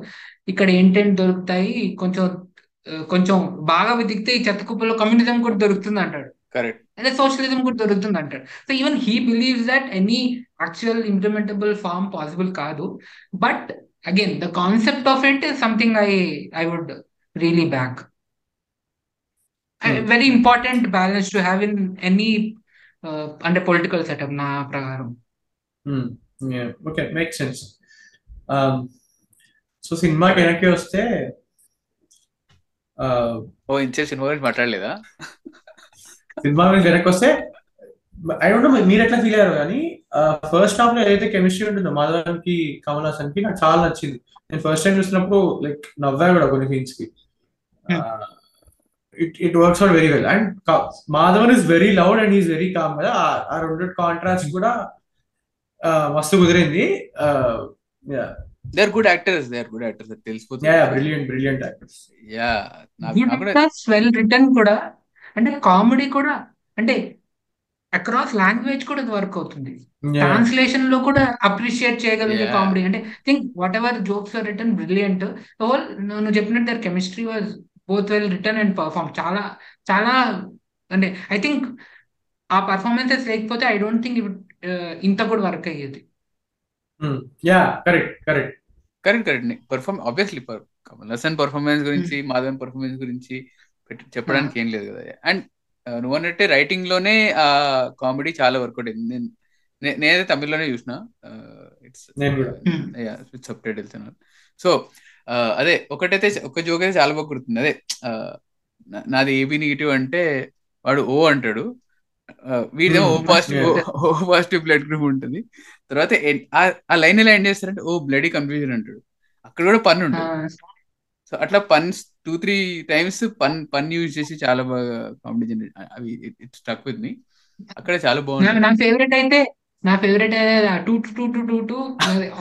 ఇక్కడ ఏంటేంటి దొరుకుతాయి? కొంచెం కొంచెం బాగా వెతికితే ఈ చెత్త కుప్పలో కమ్యూనిజం కూడా దొరుకుతుంది అంటాడు. కరెక్ట్ అదే సోషలిజం కూడా దొరుకుతుంది అంటాడు. So even he believes that any actual implementable form possible కాదు. But again the concept of it is something I I would really back. Very important balance to have in any అంటే పొలిటికల్ సెటప్ నా ప్రకారం. ఓకే మేక్ సెన్స్ సో సినిమాకి వెనక్కి వస్తే ఓ ఇంచే సినిమా గురించి మాట్లాడలేదా? సినిమా గురించి వెనక్కి వస్తే ఐ డోంట్ నో మీరు ఎట్లా ఫీల్ అయ్యారు కానీ ఫస్ట్ హాఫ్లో ఏదైతే కెమిస్ట్రీ ఉంటుందో మాధవన్కి కమల్ హాసన్కి నాకు చాలా నచ్చింది. నేను ఫస్ట్ టైం చూసినప్పుడు లైక్ నవ్వా కూడా కొన్ని సీన్స్కి. It it works out very well and Madhavan is very loud and is very calm కదా. ఆ- రెండు కాంట్రాస్ట్ కూడా మస్తు కుదిరింది. They are good actors they are good actors తెలిసిపోతుంది బ్రిలియంట్ బ్రిలియంట్ యాక్టర్స్ యా నాకు నాకు కూడా వెల్ రిటర్న్ కూడా అంటే కామెడీ కూడా అంటే అక్రాస్ లాంగ్వేజ్ కూడా ఇది వర్క్ అవుతుంది. ట్రాన్స్లేషన్లో కూడా అప్రిషియేట్ చేయగలిగే. కామెడీ అంటే think whatever jokes are written brilliant whole నువ్వు చెప్పినట్టు their chemistry was both well written and perform చాలా చాలా అంటే ఐ థింక్ ఆ పర్ఫార్మెన్సెస్ లేకపోతే ఐ డోంట్ థింక్ ఇంత కూడా వర్క్ అయ్యేది. Yeah correct correct correct correct. Perform obviously Kamal Haasan performance గురించి మాధవన్ పర్ఫార్మెన్స్ గురించి చెప్పడానికి ఏం లేదు కదా. అండ్ నువ్వు అన్నట్టే రైటింగ్లోనే ఆ కామెడీ చాలా వర్కౌట్ అయింది. నేనైతే తమిళ్ళోనే చూసిన. ఇట్స్. సబ్ టైటిల్స్ సో అదే ఒకటైతే ఒక జోక్ అయితే చాలా బాగా గుర్తుంది. అదే నాది ఏబీ నెగిటివ్ అంటే వాడు ఓ అంటాడు. వీడిదేమో O Hmm, positive. O positive blood group ఉంటుంది. తర్వాత ఆ- లైన్ ఎలా ఎండ్ చేస్తారంటే ఓ బ్లడీ కన్ఫ్యూజన్ అంటాడు. అక్కడ కూడా పన్ను ఉంటుంది. సో అట్లా పన్స్ టూ త్రీ టైమ్స్ పన్ పన్ యూజ్ చేసి చాలా బాగా కామెడీ జనరేట్ అవి ఇట్ స్టక్ విత్ మీ అక్కడ చాలా నా బాగుంటుంది నా ఫేవరెట్ అయితే నా favourite too too too too too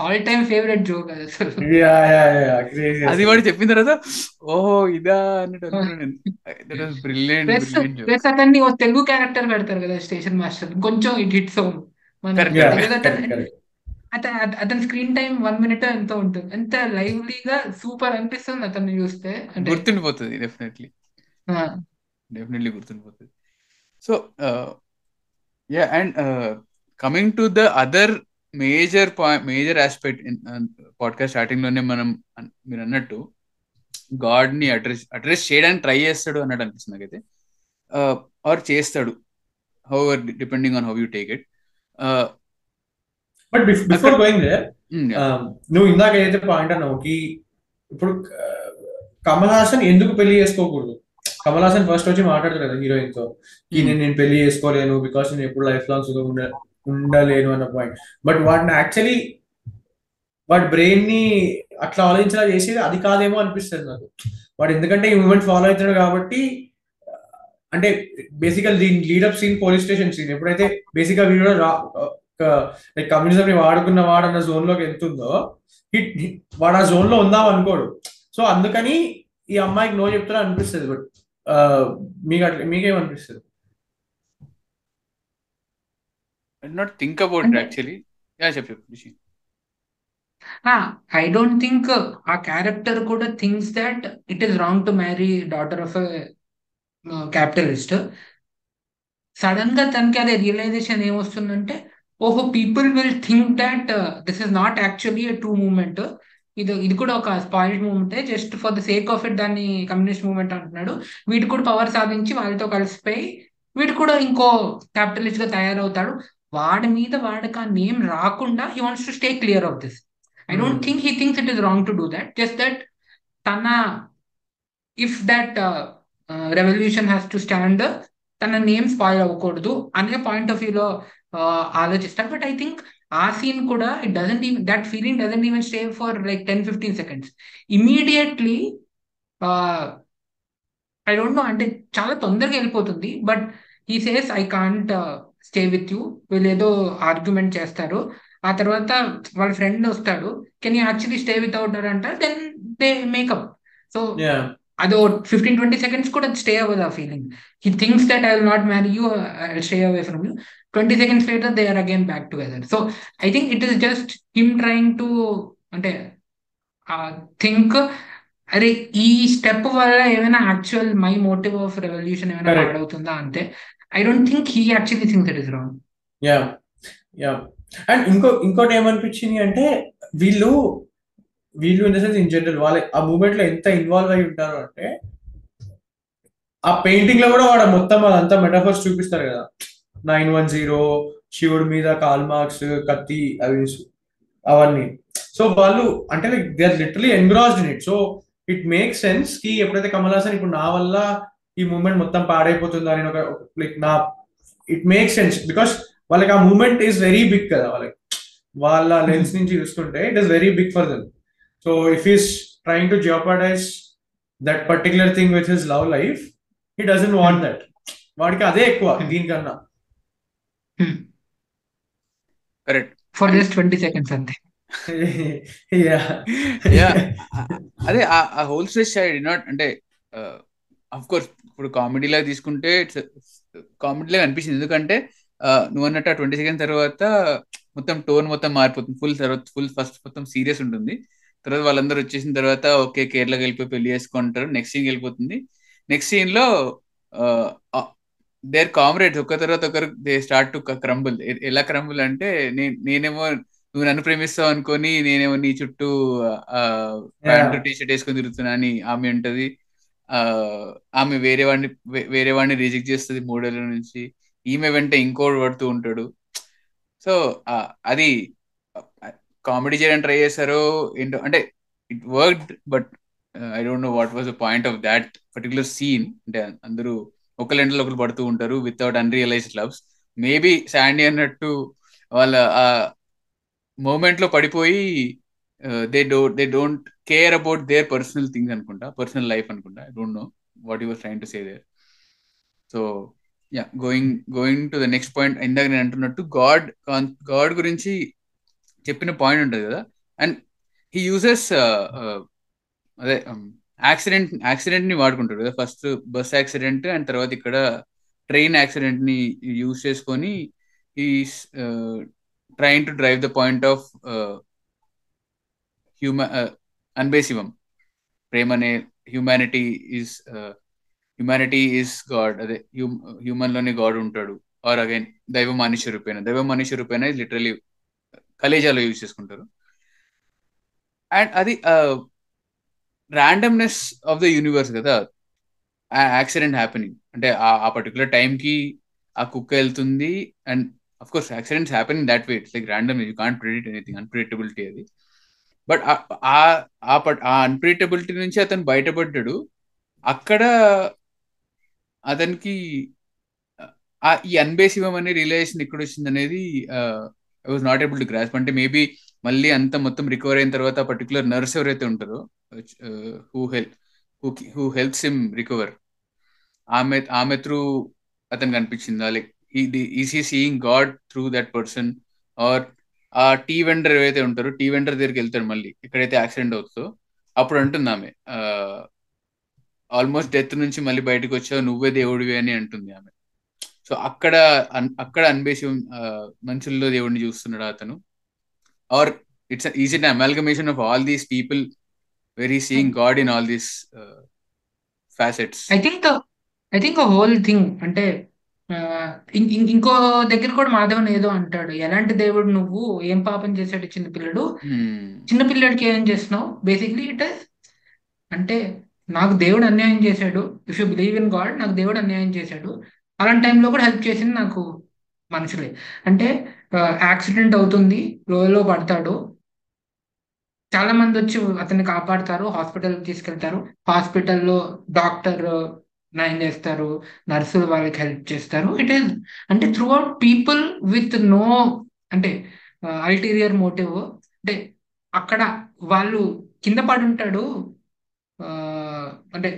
all time favourite joke అది అసలు. అది వాడు చెప్పిన తర్వాత ఓహో ఇదా అన్నట్టు బ్రిలియంట్ ప్లస్ అతన్ని ఓ తెలుగు క్యారెక్టర్ పెడతారు కదా స్టేషన్ మాస్టర్. కొంచెం ఇట్ హిట్స్ హోమ్ అతని స్క్రీన్ టైం వన్ మినిట్ ఎంతో ఉంటుంది. ఎంత లైవ్లీగా సూపర్ అనిపిస్తుంది అతన్ని చూస్తే. అంటే గుర్తుండిపోతుంది డెఫినెట్లీ డెఫినెట్లీ గుర్తుండిపోతుంది. So yeah and coming to the other major point major aspect podcast స్టార్టింగ్లోనే మనం మీరు అన్నట్టు గాడ్ని అడ్రస్ అడ్రస్ చేయడానికి ట్రై చేస్తాడు అన్నట్టు అనిపిస్తుంది నాకైతే. ఆర్ చేస్తాడు. How depending on how you take it but before going. నువ్వు ఇందాక ఏదైతే పాయింట్ అన్నావు కి ఇప్పుడు ఆ, కమల్ హాసన్ ఎందుకు పెళ్ళి చేసుకోకూడదు కమల్ హాసన్ ఫస్ట్ వచ్చి మాట్లాడతాడు కదా హీరోయిన్తో ఈ. నేను నేను పెళ్ళి చేసుకోలేను బికాస్ నేను ఎప్పుడు లైఫ్ లాంగ్ సుఖం ఉండ ఉండలేను అన్న పాయింట్ బట్ వాటిని యాక్చువల్లీ వాడి బ్రెయిన్ని అట్లా ఆలోచించేలా చేసేది అది కాదేమో అనిపిస్తుంది నాకు వాడు ఎందుకంటే ఈ మూమెంట్ ఫాలో అవుతున్నాడు కాబట్టి అంటే బేసికల్ దీని lead up scene police station scene ఎప్పుడైతే బేసిక్గా వీడియో లైక్ కమ్యూనిజం ని వాడుకున్న వాడు అన్న జోన్లోకి వెళ్తుందో హిట్ వాడు ఆ జోన్లో ఉందాం అనుకోడు. సో అందుకని ఈ అమ్మాయికి నో చెప్తున్నా అనిపిస్తుంది. బట్ మీకు అట్లా మీకేమనిపిస్తుంది not think about actually yeah చెప్పు. ఐ డోంట్ థింక్ ఆ క్యారెక్టర్ కూడా thinks that it is wrong to marry daughter of capitalist సడన్గా తనకి అదే రియలైజేషన్ ఏమొస్తుందంటే ఓహో people will think that this is not actually to moment ఇది ఇది కూడా ఒక spoiled moment just for the sake of it దాన్ని కమ్యూనిస్ట్ మూమెంట్ అంటున్నాడు. వీడు కూడా పవర్ సాధించి వాళ్ళతో కలిసిపోయి వీడు కూడా ఇంకో క్యాపిటలిస్ట్గా తయారవుతాడు. వాడి మీద వాడికి ఆ నేమ్ రాకుండా he wants to stay clear of this I don't. Think he thinks it is wrong to do that just that తన if that revolution has to stand తన నేమ్ స్పాయిల్ అవ్వకూడదు అనే పాయింట్ ఆఫ్ వ్యూలో ఆలోచిస్తారు. బట్ ఐ థింక్ ఆ సీన్ కూడా it doesn't even that feeling doesn't even stay for like ten fifteen seconds immediately I don't know అంటే చాలా తొందరగా వెళ్ళిపోతుంది. బట్ ఈ says I can't stay with you వీళ్ళు ఏదో ఆర్గ్యుమెంట్ చేస్తారు. ఆ తర్వాత వాళ్ళ ఫ్రెండ్ వస్తాడు. Can you actually stay without అంటారు then they make up so అది ఫిఫ్టీన్ ట్వంటీ సెకండ్స్ కూడా స్టే అవ్వదు ఆ feeling he thinks that I will not marry you I stay away from you twenty seconds later they are again back together so I think it is just him trying to అంటే థింక్ అరే ఈ స్టెప్ వల్ల ఏమైనా actual my motive of revolution ఏమైనా Correct. పాడవుతుందా అంతే I don't think he actually think that is wrong yeah yeah and ఇంకో ఇంకోటి ఏమనిపించింది అంటే వీళ్ళు వీళ్ళు in the sense in general వాళ్ళ ఆ మూమెంట్లో ఎంత ఇన్వాల్వ్ అయి ఉంటారు అంటే ఆ పెయింటింగ్లో కూడా వాడు మొత్తం అదంతా మెటాఫర్స్ చూపిస్తారు కదా. నైన్ వన్ జీరో శివుడి మీద కాల్ మార్క్స్ కత్తి అవి అవన్నీ. సో వాళ్ళు అంటే like they are literally engrossed in it so it make సెన్స్కి ఎప్పుడైతే కమల్ హాసన్ ఇప్పుడు నా వల్ల ఈ మూమెంట్ మొత్తం పాడైపోతుందా అని ఒక లైక్ నా ఇట్ మేక్ సెన్స్ బికాస్ వాళ్ళకి ఆ మూమెంట్ ఈస్ వెరీ బిగ్ కదా. వాళ్ళకి వాళ్ళ లెన్స్ నుంచి చూస్తుంటే it is very big for them so if is trying to jeopardize that particular thing with his love life he doesn't want that వాడికి అదే ఎక్కువ దీనికన్నా. Correct for just twenty seconds అంతే. అదే ఆ హోల్ డి నాట్ అంటే అఫ్ కోర్స్ ఇప్పుడు కామెడీ లాగా తీసుకుంటే కామెడీ లాగా అనిపించింది ఎందుకంటే నువ్వు అన్నట్టు ట్వంటీ సెకండ్ తర్వాత మొత్తం టోన్ మొత్తం మారిపోతుంది. ఫుల్ తర్వాత ఫుల్ ఫస్ట్ మొత్తం సీరియస్ ఉంటుంది. తర్వాత వాళ్ళందరూ వచ్చేసిన తర్వాత ఓకే కేరళకి వెళ్ళిపోయి పెళ్ళి చేసుకుంటారు. నెక్స్ట్ సీన్ వెళ్ళిపోతుంది. నెక్స్ట్ సీన్లో దేర్ కామ్రేడ్స్ ఒక తర్వాత ఒకరు దే స్టార్ట్ టు క్రంబుల్ ఎలా క్రంబుల్ అంటే నేనేమో నువ్వు నన్ను ప్రేమిస్తావు అనుకొని నేనేమో నీ చుట్టూ ప్యాంటు టీ షర్ట్ వేసుకొని తిరుగుతున్నా అని ఆమె ఉంటది. ఆ ఆమె వేరే వాడిని వేరే వాడిని రిజెక్ట్ చేస్తుంది మూడేళ్ళ నుంచి. ఈమె వెంట ఇంకోటి పడుతూ ఉంటాడు. సో అది కామెడీ చేయడానికి ట్రై చేశారు ఏంటో అంటే it worked but I don't know what was the point of that particular scene అంటే అందరూ ఒకళ్ళ ఇంట్లో ఒకరు పడుతూ ఉంటారు without unrealized loves maybe Sandy అన్నట్టు వాళ్ళ ఆ మూమెంట్లో పడిపోయి they do they don't care about their personal things అనుకుంటా పర్సనల్ లైఫ్ అనుకుంటా. I don't know what you're trying to say there so yeah going going to the next point ఇందాక నేను అంటున్నట్టు గాడ్ గాడ్ గురించి చెప్పిన పాయింట్ ఉంటుంది కదా. అండ్ హీ యూజెస్ అదే um, యాక్సిడెంట్ యాక్సిడెంట్ని వాడుకుంటాడు కదా. ఫస్ట్ బస్ యాక్సిడెంట్ అండ్ తర్వాత ఇక్కడ ట్రైన్ యాక్సిడెంట్ని యూజ్ చేసుకొని ఈ train to drive the point of హ్యూమా Anbe Sivam ప్రేమ అనే humanity is humanity is God అదే హ్యూమన్లోనే గాడ్ ఉంటాడు. ఆర్ అగైన్ దైవ మనిషి రూపేణ. దైవ మనిషి రూపేణ లిటరలీ కలేజాలో యూజ్ చేసుకుంటారు. అండ్ అది ర్యాండమ్నెస్ ఆఫ్ ద యూనివర్స్ కదా యాక్సిడెంట్ హ్యాపెనింగ్ అంటే ఆ పర్టికులర్ టైంకి ఆ కుక్క వెళ్తుంది and of course accidents happening that way it's like random you can't predict anything unpredictability అది. బట్ ఆ అన్ప్రిడిక్టబిలిటీ నుంచి అతను బయటపడ్డాడు. అక్కడ అతనికి ఈ అన్బేసివం అనే రిలేషన్ ఎక్కడ వచ్చింది అనేది I was not able to grasp అంటే మేబీ మళ్ళీ అంత మొత్తం రికవర్ అయిన తర్వాత పర్టికులర్ నర్స్ ఎవరైతే ఉంటారో who help who helps him recover ఆమె ఆమె త్రూ అతనికి అనిపించిందా? Like is seeing god through that person or ఆ టీ వెండర్ ఏవైతే ఉంటారో టీ వెండర్ దగ్గరికి వెళ్తాడు మళ్ళీ ఎక్కడైతే యాక్సిడెంట్ అవుతుందో అప్పుడు అంటుంది ఆమె ఆల్మోస్ట్ డెత్ నుంచి మళ్ళీ బయటకు వచ్చావు నువ్వే దేవుడివి అని అంటుంది ఆమె. సో అక్కడ అక్కడ అన్బేసి మనుషుల్లో దేవుడిని చూస్తున్నాడు అతను. Or it's is it amalgamation of all these people very seeing god in all these facets I think I think whole thing అంటే ఇంకో దగ్గర కూడా మాధవన్ ఏదో అంటాడు. ఎలాంటి దేవుడు నువ్వు? ఏం పాపం చేశాడు చిన్న పిల్లడు? చిన్న పిల్లడికి ఏం చేస్తున్నావు? బేసిక్లీ ఇట్ అంటే నాకు దేవుడు అన్యాయం చేశాడు. If you believe in god నాకు దేవుడు అన్యాయం చేశాడు. అలాంటి టైంలో కూడా హెల్ప్ చేసింది నాకు మనుషులే. అంటే యాక్సిడెంట్ అవుతుంది లోయలో పడతాడు. చాలా మంది వచ్చి అతన్ని కాపాడతారు హాస్పిటల్ తీసుకెళ్తారు. హాస్పిటల్లో డాక్టర్ నయం చేస్తారు? నర్సులు వాళ్ళకి హెల్ప్ చేస్తారు. ఇట్ ఈస్ అంటే through out people with no అంటే అల్టీరియర్ మోటివ్ అంటే అక్కడ వాళ్ళు కింద పడి ఉంటాడు. అంటే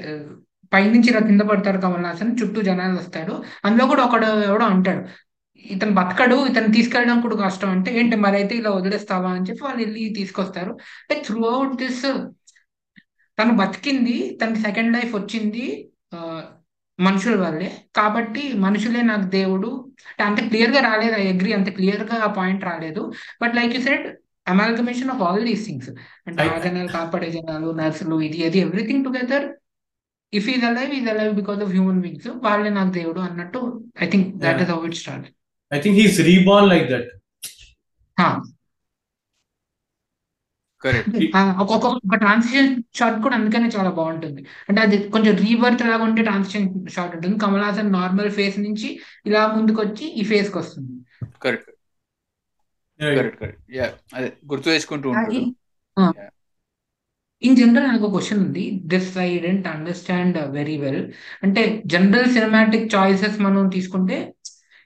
పైనుంచి ఇలా కింద పడతారు కమల్ హాసన్ చుట్టూ జనాలు వస్తాడు. అందులో కూడా ఒకడు ఎవడో అంటాడు ఇతను బతకడు ఇతను తీసుకెళ్ళడం కూడా కష్టం. అంటే ఏంటి మరి అయితే ఇలా వదిలేస్తావా? అని చెప్పి వాళ్ళు వెళ్ళి తీసుకొస్తారు. అంటే త్రూ అవుట్ దిస్ తను బతికింది తనకి సెకండ్ లైఫ్ వచ్చింది మనుషుల వల్లే. కాబట్టి మనుషులే నాకు దేవుడు. అంటే అంత క్లియర్గా రాలేదు ఐ అగ్రి అంత క్లియర్గా ఆ పాయింట్ రాలేదు. But like you said amalgamation of all these things అంటే ఆ జనాలు కాపాడే జనాలు నర్సులు ఇది అది everything together if is alive is alive because of human beings వాళ్ళే నాకు దేవుడు అన్నట్టు I think that. Is how it start I think he's reborn like that. Correct ఒక్కొక్క ఒక ట్రాన్సిషన్ షాట్ కూడా అందుకనే చాలా బాగుంటుంది. అంటే అది కొంచెం రీబర్త్ లాగా ఉంటే ట్రాన్సిషన్ షాట్ ఉంటుంది. కమల్ హాసన్ నార్మల్ ఫేస్ నుంచి ఇలా ముందుకు వచ్చి ఈ ఫేస్కి వస్తుంది. కరెక్ట్ కరెక్ట్ కరెక్ట్ యా అదే గుర్తు చేసుకుంటూ ఉంటాడు. Yeah. ఇన్ జనరల్ నాకు క్వశ్చన్ ఉంది. This I didn't understand very well అంటే జనరల్ సినిమాటిక్ చాయిసెస్ మనం తీసుకుంటే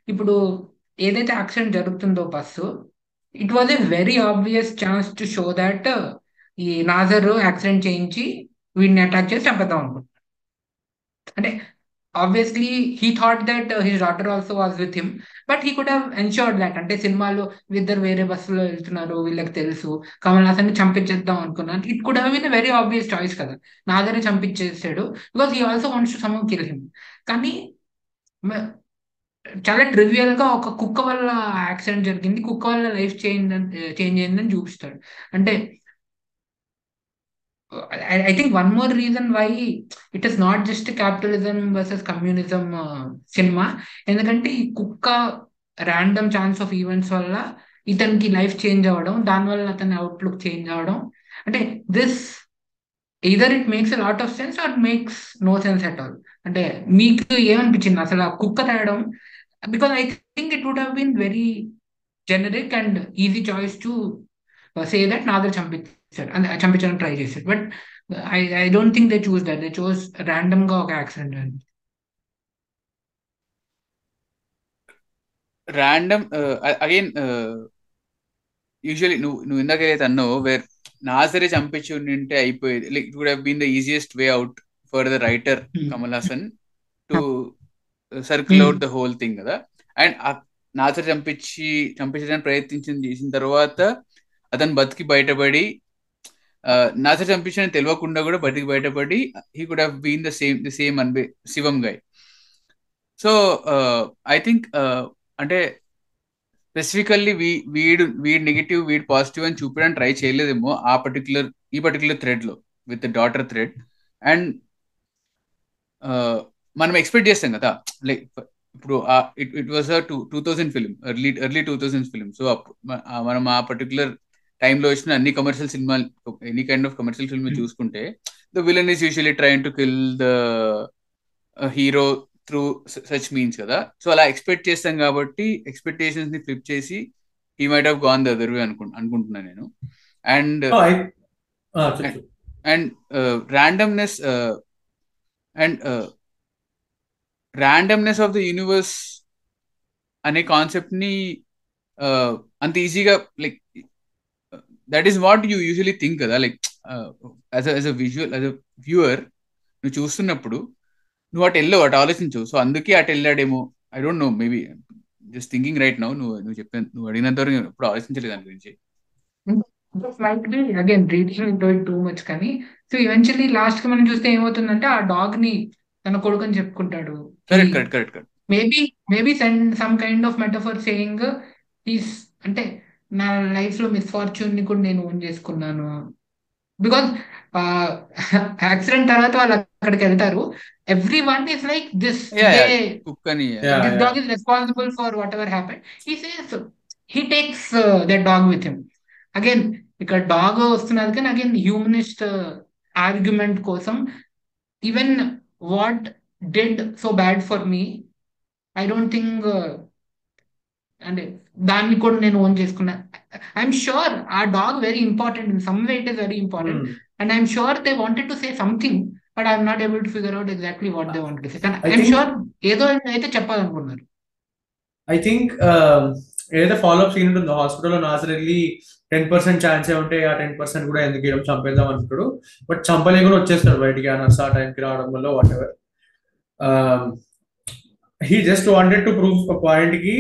ఇప్పుడు ఏదైతే యాక్సిడెంట్ జరుగుతుందో bus it was a very obvious chance to show that ఈ నాజర్ యాక్సిడెంట్ చేయించి వీడిని అటాక్ చేసి చంపేద్దాం అనుకుంటున్నాను. అంటే obviously he thought that his daughter also was with him but he could have ensured that అంటే సినిమాలో ఇద్దరు వేరే బస్సులో వెళ్తున్నారు వీళ్ళకి తెలుసు. కమల్ హాసన్ చంపించేద్దాం అనుకున్నాను it could have been very obvious choice కదా. నాదరే చంపించేసాడు. Because he also wants to some kill him కానీ చాలా ట్రివియల్గా ఒక కుక్క వల్ల యాక్సిడెంట్ జరిగింది. కుక్క వల్ల లైఫ్ చేంజ్ చేంజ్ అయిందని చూపిస్తాడు. అంటే I think one reason reason why it not not just capitalism communism uh, communism cinema ఎందుకంటే ఈ కుక్క ర్యాండమ్ ఛాన్స్ ఆఫ్ ఈవెంట్స్ వల్ల ఇతనికి లైఫ్ చేంజ్ అవ్వడం దానివల్ల అతని అవుట్లుక్ చేంజ్ అవ్వడం. అంటే this either it makes lot of sense or makes no sense at all అంటే మీకు ఏమనిపించింది అసలు ఆ కుక్క తేయడం because I think it would have been very generic and easy choice to say that Nassar చంపించారు అంటే చంపించడానికి ట్రై చేశారు but I I don't think they choose that they choose ర్యాండమ్గా ఒక యాక్సిడెంట్ అని ర్యాండమ్ అగైన్ యూజువలీ నువ్వు నువ్వు ఇందాక ఏదైతే అన్నావు వేర్ నాసరే చంపించి ఉంటే అయిపోయేది like it would have been the easiest way out for the writer Kamal Haasan to circle out the whole thing కదా. అండ్ నాసర్ చంపించి చంపించడానికి ప్రయత్నించింది చేసిన తర్వాత అతను బతికి బయటపడి నాసర్ చంపించని తెలియకుండా కూడా బతికి బయటపడి he could have been the same the same Anbe Sivam guy so I think అంటే స్పెసిఫికల్లీ వీ వీడు వీడు నెగిటివ్ వీడు పాజిటివ్ అని చూపించడానికి ట్రై చేయలేదేమో ఆ పర్టికులర్ ఈ పర్టికులర్ థ్రెడ్లో విత్ డాటర్ థ్రెడ్ అండ్ మనం ఎక్స్పెక్ట్ చేస్తాం కదా లైక్ ఇప్పుడు it it was two two thousand film early early two thousand film so మనం ఆ పర్టికులర్ టైంలో వచ్చిన అన్ని కమర్షియల్ సినిమాలు any kind of commercial film చూసుకుంటే the villain is usually trying to kill the hero through such means కదా. సో అలా ఎక్స్పెక్ట్ చేస్తాం కాబట్టి ఎక్స్పెక్టేషన్స్ని ఫ్లిప్ చేసి he might have gone the other way అనుకు అనుకుంటున్నాను నేను. And. And randomness and randomness of the universe అనే కాన్సెప్ట్ని uh, అంత ఈజీగా like that is what you usually think కదా? Like as as a visual as a viewer నువ్వు చూస్తున్నప్పుడు నువ్వు అటు వెళ్ళవు అటు ఆలోచించవు. సో అందుకే అటు వెళ్ళాడేమో. I don't know maybe just thinking right now నువ్వు నువ్వు చెప్పాను నువ్వు అడిగినంత వరకు ఎప్పుడు ఆలోచించలేదు దాని గురించి. Again reading into it too much కానీ సో ఈవెన్చువల్లీ లాస్ట్కి మనం చూస్తే ఏమవుతుందంటే ఆ డాగ్ని తన కొడుకు అని చెప్పుకుంటాడు correct correct correct maybe maybe some kind of metaphor saying is అంటే నా లైఫ్లో మిస్ఫార్చ్యూన్ని కూడా నేను ఓన్ చేసుకున్నాను. బికాస్ యాక్సిడెంట్ తర్వాత వాళ్ళు అక్కడికి వెళ్తారు. Everyone is like this dog is responsible for whatever happened. He says he takes uh, that dog with him. Again, ఇక్కడ డాగ్ వస్తున్నది కానీ అగైన్ హ్యూమనిస్ట్ ఆర్గ్యుమెంట్ కోసం. Even what dead so bad for me I don't think అంటే దాన్ని కూడా నేను ఓన్ చేసుకున్నా. ఐఎమ్ షూర్ ఆ dog very important in some way it is very important and I'm sure they wanted to say something but I'm not able to figure out exactly what they want to say కానీ I ఐఎమ్ షూర్ ఏదో అయితే చెప్పాలనుకున్నారు ఐ థింక్ ఏదైతే ఫాలో అప్ సీన్ ఉంటుందో హాస్పిటల్లో నాసర్ వెళ్ళి టెన్ పర్సెంట్ ఛాన్సే ఉంటే ఆ టెన్ పర్సెంట్ కూడా ఎందుకు ఇవ్వడం చంపేద్దాం అనుకుంటాడు. బట్ చంపలేకుండా వచ్చేస్తాడు బయటికి ఆ నర్స్ ఆ టైంకి రావడం వల్ల whatever he just wanted to prove పాయింట్కి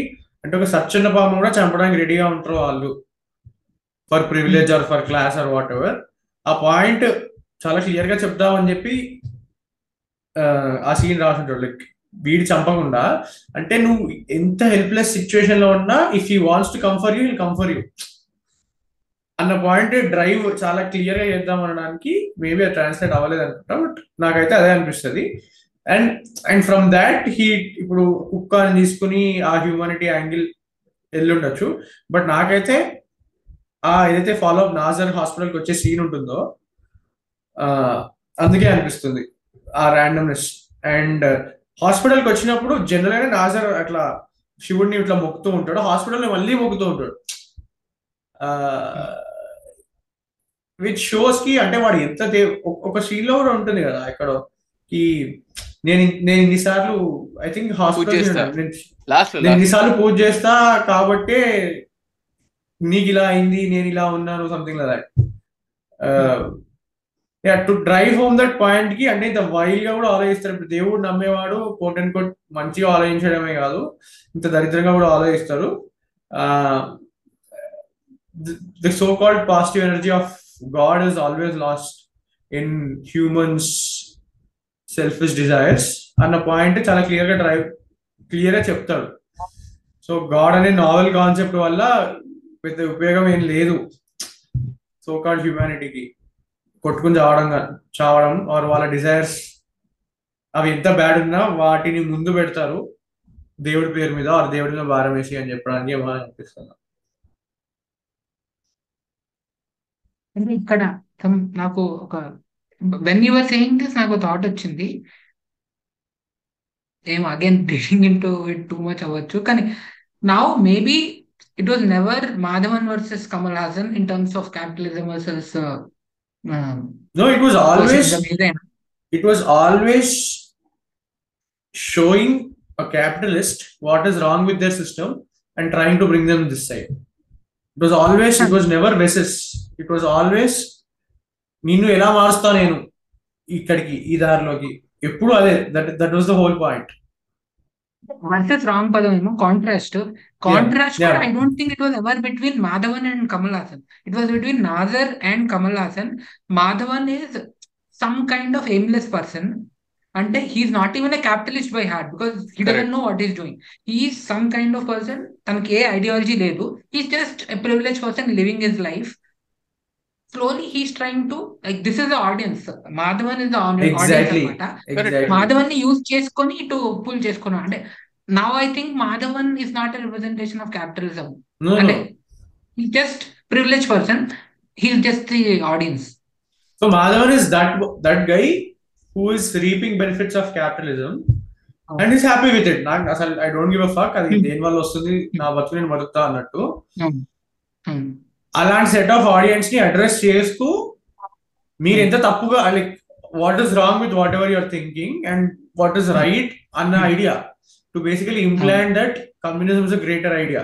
అంటే ఒక సచ్చన్న పాము కూడా చంపడానికి రెడీగా ఉంటారు వాళ్ళు. For privilege or for class or whatever ఆ పాయింట్ చాలా క్లియర్గా చెప్దామని చెప్పి ఆ సీన్ రాసుంటాడు. లైక్ వీడి చంపకుండా అంటే నువ్వు ఎంత హెల్ప్లెస్ సిచ్యువేషన్లో ఉన్నా if you wants to come for you will come you అన్న పాయింట్ డ్రైవ్ చాలా క్లియర్గా చేద్దాం అనడానికి మేబీ అది ట్రాన్స్లేట్ అవ్వలేదు అనుకుంటా బట్ నాకైతే అదే అనిపిస్తుంది. And and from that he ఇప్పుడు కుక్కని తీసుకుని ఆ హ్యూమానిటీ యాంగిల్ వెళ్ళుండొచ్చు. బట్ నాకైతే ఆ ఏదైతే ఫాలో అప్ నాజర్ హాస్పిటల్కి వచ్చే సీన్ ఉంటుందో అందుకే అనిపిస్తుంది ఆ ర్యాండమ్నెస్ అండ్ హాస్పిటల్కి వచ్చినప్పుడు జనరల్గా నాజర్ అట్లా శివుడిని ఇట్లా మొక్కుతూ ఉంటాడు. హాస్పిటల్లో మళ్ళీ మొక్కుతూ ఉంటాడు. విత్ షోస్కి అంటే వాడు ఎంత ఒక- ఒక సీన్లో కూడా ఉంటుంది కదా ఇక్కడ ఈ నేను నేను ఇన్నిసార్లు ఐ థింక్ హాస్పిటల్. నేను ఇన్నిసార్లు పూజ చేస్తా కాబట్టే నీకు ఇలా అయింది నేను ఇలా ఉన్నాను something like yeah to drive home that పాయింట్కి అంటే ఇంత వైల్డ్గా కూడా ఆలోచిస్తారు. ఇప్పుడు దేవుడు నమ్మేవాడు కోట్ అండ్ కోట్ మంచిగా ఆలోచించడమే కాదు. ఇంత దరిద్రంగా కూడా ఆలోచిస్తారు. The so called positive energy of God is always lost in humans selfish desires అన్న పాయింట్ చాలా క్లియర్గా డ్రైవ్ క్లియర్గా చెప్తాడు. సో గాడ్ అనే నావెల్ కాన్సెప్ట్ వల్ల పెద్ద ఉపయోగం ఏం లేదు. సో కాల్డ్ హ్యూమానిటీకి కొట్టుకుని చావడం చావడం ఆర్ వాళ్ళ డిజైర్స్ అవి ఎంత బ్యాడ్ ఉన్నా వాటిని ముందు పెడతారు. దేవుడి పేరు మీద ఆర్ దేవుడి మీద భారం వేసి అని చెప్పడానికి ఏమో ఇక్కడ నాకు ఒక When you were saying this నాకు థాట్ వచ్చింది ఏం again reading into it too much అవ్వచ్చు కానీ now maybe it was never Madhavan versus Kamal Haasan in terms of capitalism versus no it was always ఏదైనా it was always showing a capitalist what is wrong with their system and trying to bring them this side. It was always, it was never versus. It was always నిన్ను ఎలా మారుస్తా నేను ఇక్కడికి ఈ దారిలోకి? ఎప్పుడు అదే. That that was the whole point versus wrong పదం ఏమో? Contrast contrast I don't think it was ever between Madhavan and Kamal Haasan it was between Nassar and Kamal Haasan Madhavan is some kind of aimless person అంటే he's not even a capitalist by heart because he know what is doing some kind of person తనకి ఏ ఐడియాలజీ లేదు. He's just a privilege person living his life slowly he's trying to like this is the audience Madhavan is the audience Exactly. అనమాట. ఎగ్జాక్ట్లీ మాధవన్ని యూజ్ చేసుకొని ఇటు పుల్ చేసుకున్నాం అంటే now I think Madhavan is not a representation of capitalism no అంటే he just privilege person he's just the audience so Madhavan is that that guy who is reaping benefits of capitalism and is happy with it నాకు అసలు I don't give a fuck అది Hmm. దేని వల్ల వస్తుంది? నా బతుకు నేను బతుకుతా అన్నట్టు. అలాంటి సెట్ ఆఫ్ ఆడియన్స్ని అడ్రస్ చేస్తూ మీరు ఎంత తప్పుగా like what is wrong with whatever your thinking and what is right అన్న idea to basically implant that communism is a greater idea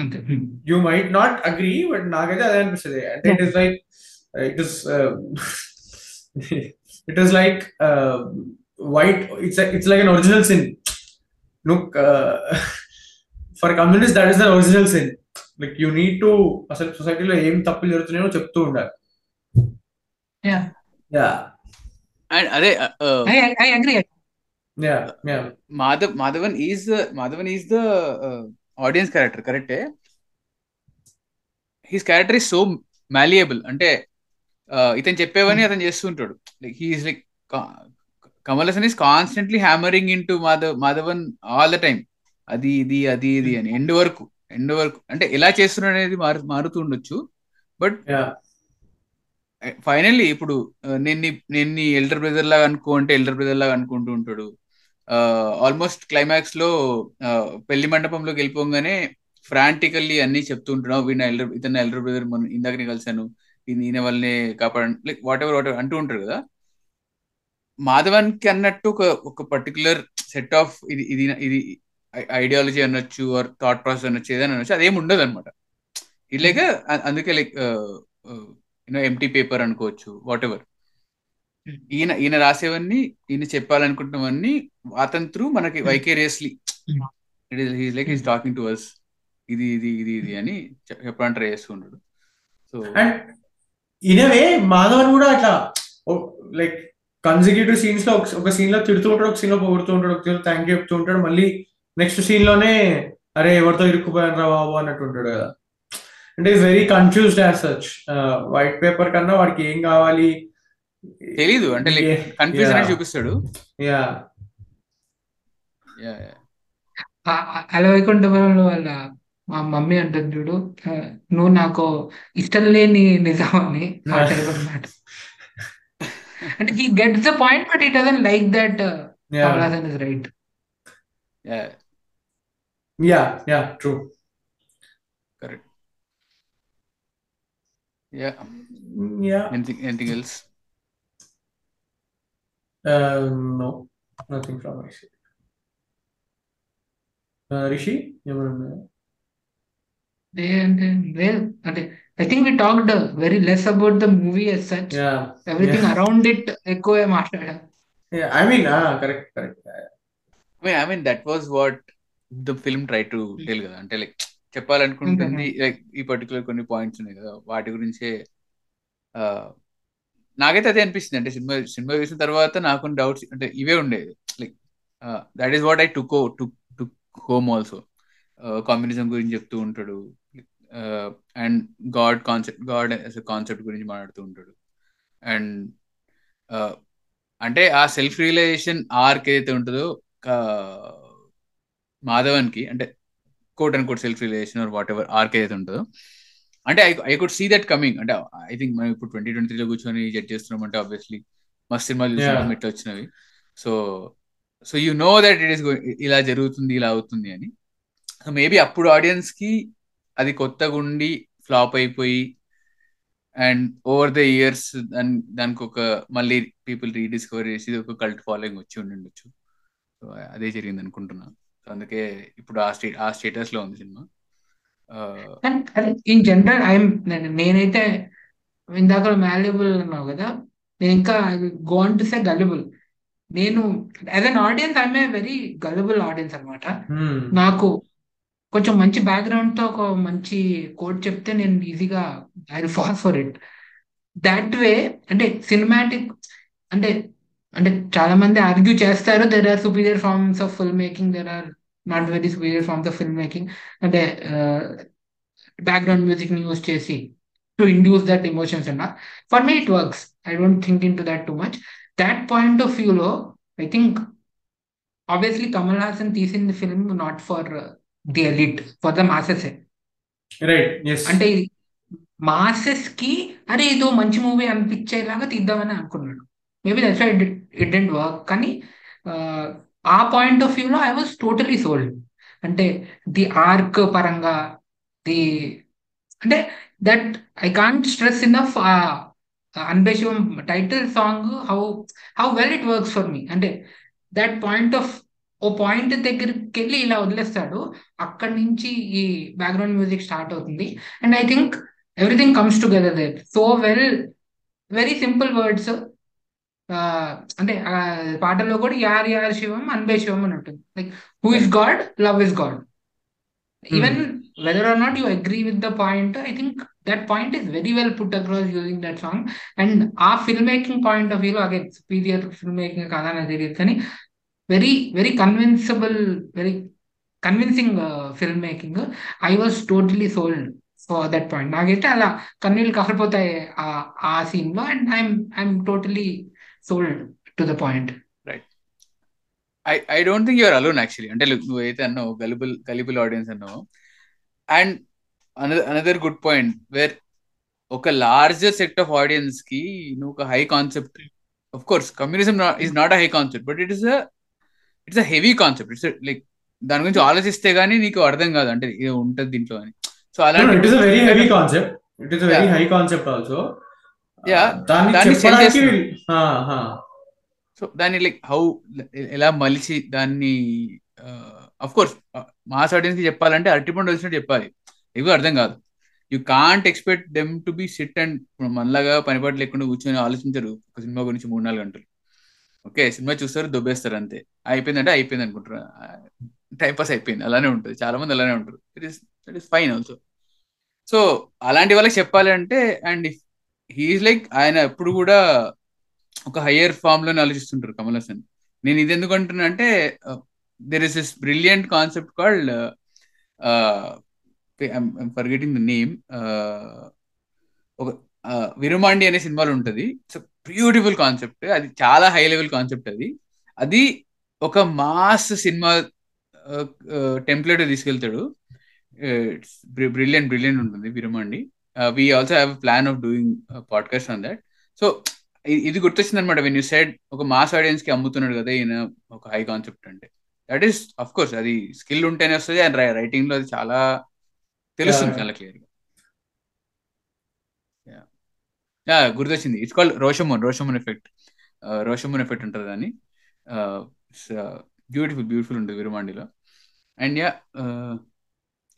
అంతే you might not agree but నాకైతే అదే అనిపిస్తుంది. అంటే it is like it is it is like wait it's it's like an original sin నువ్వు for communist that is the original sin like you need to అసలు సొసైటీలో ఏం తప్పులు జరుగుతున్నాయో చెప్తూ ఉండాలి. యా అదే I I agree yeah yeah Madhav Madhavan is Madhavan is the audience character కరెక్టే his character is so malleable అంటే uh, ఇతను చెప్పేవని అతను చేస్తుంటాడు. Like he's like Kamal Haasan is constantly hammering into Madhav Madhavan all the time అది ఇది అది ఇది అని ఎండ్ వరకు. ఎండ్ వరకు అంటే ఎలా చేస్తున్నాడు అనేది మారు మారుతూ ఉండొచ్చు బట్ ఫైనల్లీ ఇప్పుడు నేను నేను నీ ఎల్డర్ బ్రదర్ లాగా అనుకో అంటే ఎల్డర్ బ్రదర్ లాగా అనుకుంటూ ఉంటాడు. ఆల్మోస్ట్ క్లైమాక్స్లో పెళ్ళి మండపంలోకి వెళ్ళిపోగానే ఫ్రాంటికల్లీ అన్ని చెప్తూ ఉంటున్నావు. వీడిన ఎల్డర్ ఇతను ఎల్డర్ బ్రదర్ మొన్న ఇందాకనే కలిశాను. ఈయన వల్లనే కాపాడండి like whatever whatever అంటూ ఉంటారు కదా. మాధవన్కి అన్నట్టు ఒక ఒక పర్టికులర్ సెట్ ఆఫ్ ఇది ఇది ఇది ఐడియాలజీ అనొచ్చు ఆర్ థాట్ ప్రాసెస్ అనొచ్చు ఏదైనా అనొచ్చు అదేం ఉండదు అనమాట ఇలాగ అందుకే like you know empty paper అనుకోవచ్చు వాట్ ఎవర్ Hmm. ఈయన ఈయన రాసేవన్నీ ఈయన చెప్పాలనుకుంటున్నవన్నీ అతని త్రూ మనకి Hmm. Vicariously Hmm. It is he's like is talking to us ఇది ఇది ఇది ఇది అని చెప్- చెప్పడానికి ట్రై చేస్తున్నాడు. సో ఇనవే మాధవన్ కూడా అట్లా లైక్ కన్సిక్యూటివ్ సీన్స్లో ఒక- సీన్లో తిడుతూ ఉంటాడు ఒక సీన్లో పొగుడుతూ ఉంటాడు ఒక సీన్ థ్యాంక్ యూ చెప్తూ ఉంటాడు మళ్ళీ నెక్స్ట్ సీన్లోనే అరే ఎవరితో ఇరుక్కుపోయాను రా బాబు అన్నట్టు ఉంటాడు కదా. అంటే is very confused as such white paper కన్నా వాడికి ఏం కావాలి? తెలీదు. అంటే కన్ఫ్యూజన్ అని Yeah. చూపిస్తాడు. యా అలా వైకుంఠపురంలో వాళ్ళ మా మమ్మీ అంటుంది చూడు. నువ్వు నాకు ఇష్టం లేని నిజం అని అంటే he gets the point but it doesn't like that right Yeah, yeah, true. Correct. Yeah. Yeah. Anything anything else? Uh, no, nothing from my side. Uh, Rishi, you were and well, I think we talked uh, very less about the movie as such. Yeah. Everything yeah. around it, echo and mastered. Yeah, I mean, ah, correct, correct. I mean, I mean that was what the film tried to tell కదా. అంటే లైక్ చెప్పాలనుకుంటుంది లైక్ ఈ పర్టికులర్ కొన్ని పాయింట్స్ ఉన్నాయి కదా. వాటి గురించే నాకైతే అదే అనిపిస్తుంది. అంటే సినిమా సినిమా చూసిన తర్వాత నాకు డౌట్స్ అంటే ఇవే ఉండేది like that is what I took to to home also communism గురించి చెప్తూ ఉంటాడు. And God concept God concept గురించి మాట్లాడుతూ ఉంటాడు. అండ్ అంటే ఆ సెల్ఫ్ రియలైజేషన్ ఆర్క్ ఏదైతే ఉంటుందో కా- మాధవన్కి అంటే quote and quote self realization or whatever arc ఏదైతే ఉంటుందో. అంటే I I could see that coming అంటే ఐ థింక్ మనం ఇప్పుడు ట్వంటీ ట్వంటీ త్రీలో కూర్చొని జడ్జ్ చేస్తున్నాం అంటే ఆబ్వియస్లీ మస్తు సినిమాలు. ఇట్లా వచ్చినవి. So so you know that it is ఇలా జరుగుతుంది ఇలా అవుతుంది అని. సో మేబీ అప్పుడు ఆడియన్స్కి అది కొత్తగా ఉండి ఫ్లాప్ అయిపోయి అండ్ ఓవర్ ద ఇయర్స్ దాని దానికి ఒక మళ్ళీ పీపుల్ రీడిస్కవర్ చేసి ఒక కల్ట్ ఫాలోయింగ్ వచ్చి ఉండి ఉండొచ్చు. సో అదే జరిగింది అనుకుంటున్నాను అందుకే ఇప్పుడు ఆ స్టే ఆ స్టేటస్లో ఉంది సినిమా. ఇన్ జనరల్ ఐఎమ్ నేనైతే ఇందాక మాల్యబుల్ అన్నావు కదా నేను ఇంకా గోన్ టు సే గల్లిబుల్ నేను as an audience I'm a very gullible audience అన్నమాట. నాకు కొంచెం మంచి బ్యాక్గ్రౌండ్తో ఒక మంచి కోడ్ చెప్తే నేను ఈజీగా I fall for it that way అంటే సినిమాటిక్ అంటే అంటే చాలా మంది ఆర్గ్యూ చేస్తారు there are superior forms of film making there are not very superior forms of film making అంటే బ్యాక్గ్రౌండ్ మ్యూజిక్ని యూస్ చేసి టు ఇండ్యూస్ దట్ ఎమోషన్స్ అన్న for me it works I don't think into that too much that point of వ్యూలో I think obviously Kamal Haasan తీసింది film not for the elite for the masses అంటే మాసెస్కి అరే ఇదో మంచి మూవీ అనిపించేలాగా తీద్దామని అనుకున్నాడు maybe that's it it didn't work. కానీ ఆ, పాయింట్ ఆఫ్ వ్యూలో ఐ వాజ్ టోటలీ సోల్డ్. అంటే ది ఆర్క్ పరంగా ది అంటే that I can't stress enough Anbe Sivam title song how how well it works for me. అంటే దట్ పాయింట్ ఆఫ్ ఓ పాయింట్ దగ్గరికి వెళ్ళి ఇలా వదిలేస్తాడు. అక్కడి నుంచి ఈ బ్యాక్గ్రౌండ్ మ్యూజిక్ స్టార్ట్ అవుతుంది. And I think everything comes together there. So well very simple words. అంటే పాటల్లో కూడా యార్ యార్ శివం అన్బే శివం అని ఉంటుంది. Like who is God love is God even whether or not you agree with the point I think that point is very well put across using that song and ఆ ఫిల్మ్ మేకింగ్ పాయింట్ ఆఫ్ వ్యూలో అగైన్ సుపీరియర్ ఫిల్మ్ మేకింగ్ కాదా నాకు తెలియదు కానీ very very convincible very convincing film making I was totally sold for that point నాకైతే అలా కన్నీళ్ళు కాకపోతాయి ఆ ఆ సీన్లో. And I'm I'm totally sold to the point I I don't think you're alone actually అంటే look, నువ్వైతే అన్నావు గలిబుల్ గలిబుల్ ఆడియన్స్ అన్నావు. And another good point where ఒక లార్జర్ సెట్ ఆఫ్ ఆడియన్స్కి నువ్వు ఒక high concept of course communism is not a high concept but it is a it's a heavy concept it's like దాని గురించి ఆలోచిస్తే గానీ నీకు అర్థం కాదు. అంటే ఇది ఉంటది దీంట్లో అని. సో అలాంటి it is a very heavy concept. It is a very high concept also. Yeah. దాన్ని. సో దాన్ని లైక్ హౌ ఎలా మలిచి దాన్ని అఫ్ కోర్స్ మాస్ ఆడియన్స్కి చెప్పాలంటే అరటిపండు వచ్చినట్టు చెప్పాలి. ఇవి అర్థం కాదు. You can't expect them to be sit and మనలాగా పనిపాటు లేకుండా కూర్చొని ఆలోచించరు ఒక సినిమా గురించి మూడు నాలుగు గంటలు. ఓకే సినిమా చూస్తారు దుబ్బేస్తారు అంతే. అయిపోయిందంటే అయిపోయింది అనుకుంటారు. టైం పాస్ అయిపోయింది. అలానే ఉంటుంది. చాలా మంది అలానే ఉంటారు. It is it is fine also so అలాంటి వాళ్ళకి చెప్పాలి అంటే అండ్ హీఈస్ లైక్ ఆయన ఎప్పుడు కూడా ఒక హయ్యర్ ఫామ్లోనే ఆలోచిస్తుంటారు కమల్ హాసన్. నేను ఇది ఎందుకు అంటున్నా అంటే there is is brilliant concept called forgetting the name ఒక uh, విరుమాండి అనే సినిమాలో ఉంటుంది. ఇట్స్ బ్యూటిఫుల్ కాన్సెప్ట్ అది చాలా హై లెవెల్ కాన్సెప్ట్ అది. అది ఒక మాస్ సినిమా టెంప్లెట్ తీసుకెళ్తాడు. Uh, బ్రిలియంట్ బ్రిలియంట్ ఉంటుంది Virumandi we also have plan of doing podcast on that so ఇది గుర్తొచ్చింది అనమాట వెన్ యూ సైడ్ ఒక మాస్ ఆడియన్స్కి అమ్ముతున్నాడు కదా ఈయన ఒక హై కాన్సెప్ట్ అంటే. దట్ ఈస్ అఫ్ కోర్స్ అది స్కిల్ ఉంటేనే వస్తుంది అండ్ రైటింగ్లో అది చాలా తెలుస్తుంది చాలా క్లియర్గా గుర్తొచ్చింది. It's called Rashomon Rashomon effect Rashomon effect ఉంటుంది దాన్ని. బ్యూటిఫుల్ బ్యూటిఫుల్ ఉంటుంది. విరుమాండిలో అండ్ యా